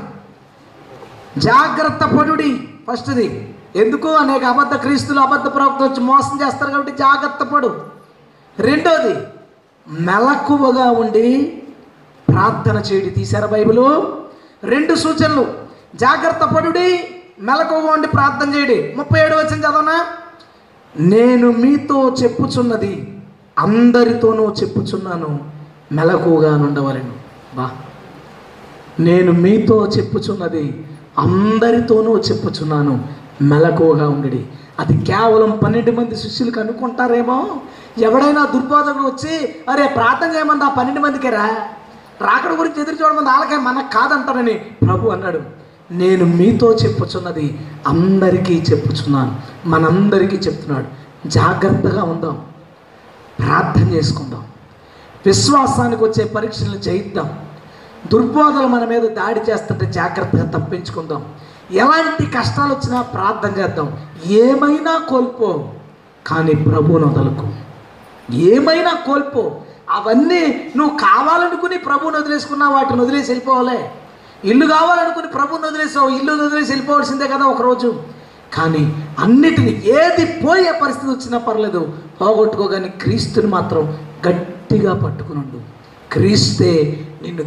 జాగ్రత్త పడుడి ఫస్ట్ది. ఎందుకు అనేక అబద్ధ క్రీస్తులు అబద్ధ ప్రవక్త వచ్చి మోసం చేస్తారు కాబట్టి జాగ్రత్త పడు. రెండోది మెలకువగా ఉండి ప్రార్థన చేయడి తీశారు బైబిలు? రెండు సూచనలు. జాగ్రత్త పడుడి మెలకువగా ఉండి ప్రార్థన చేయడి. ముప్పై ఏడు వచ్చిన చదవనా? నేను మీతో చెప్పుచున్నది అందరితోనూ చెప్పుచున్నాను మెలకువగా ఉండవలను బా. నేను మీతో చెప్పుచున్నది అందరితోనూ చెప్పుచున్నాను మెలకువగా ఉండడి. అది కేవలం పన్నెండు మంది శిష్యులకు అనుకుంటారేమో ఎవడైనా దుర్బోధకుడు వచ్చి అరే ప్రార్థన చేయమంది ఆ పన్నెండు మందికి రా రాకడ గురించి ఎదురు చూడమంది? వాళ్ళకే మనకు కాదంటారని ప్రభు అన్నాడు. నేను మీతో చెప్పుచున్నది అందరికీ చెప్పుచున్నాను. మనందరికీ చెప్తున్నాడు. జాగ్రత్తగా ఉందాం. ప్రార్థన చేసుకుందాం. విశ్వాసానికి వచ్చే పరీక్షలను జయిద్దాం. దుర్బోధలు మన మీద దాడి చేస్తుంటే జాగ్రత్తగా తప్పించుకుందాం. ఎలాంటి కష్టాలు వచ్చినా ప్రార్థన చేద్దాం. ఏమైనా కోల్పో కానీ ప్రభువును వదలకు. ఏమైనా కోల్పో అవన్నీ నువ్వు కావాలనుకుని ప్రభువుని వదిలేసుకున్నా వాటిని వదిలేసి వెళ్ళిపోవాలే. ఇల్లు కావాలనుకుని ప్రభువుని వదిలేసావు ఇల్లు వదిలేసి వెళ్ళిపోవాల్సిందే కదా ఒకరోజు. కానీ అన్నిటిని ఏది పోయే పరిస్థితి వచ్చినా పర్లేదు పోగొట్టుకోగాని క్రీస్తుని మాత్రం గట్టిగా పట్టుకునుండు. క్రీస్తే నిన్ను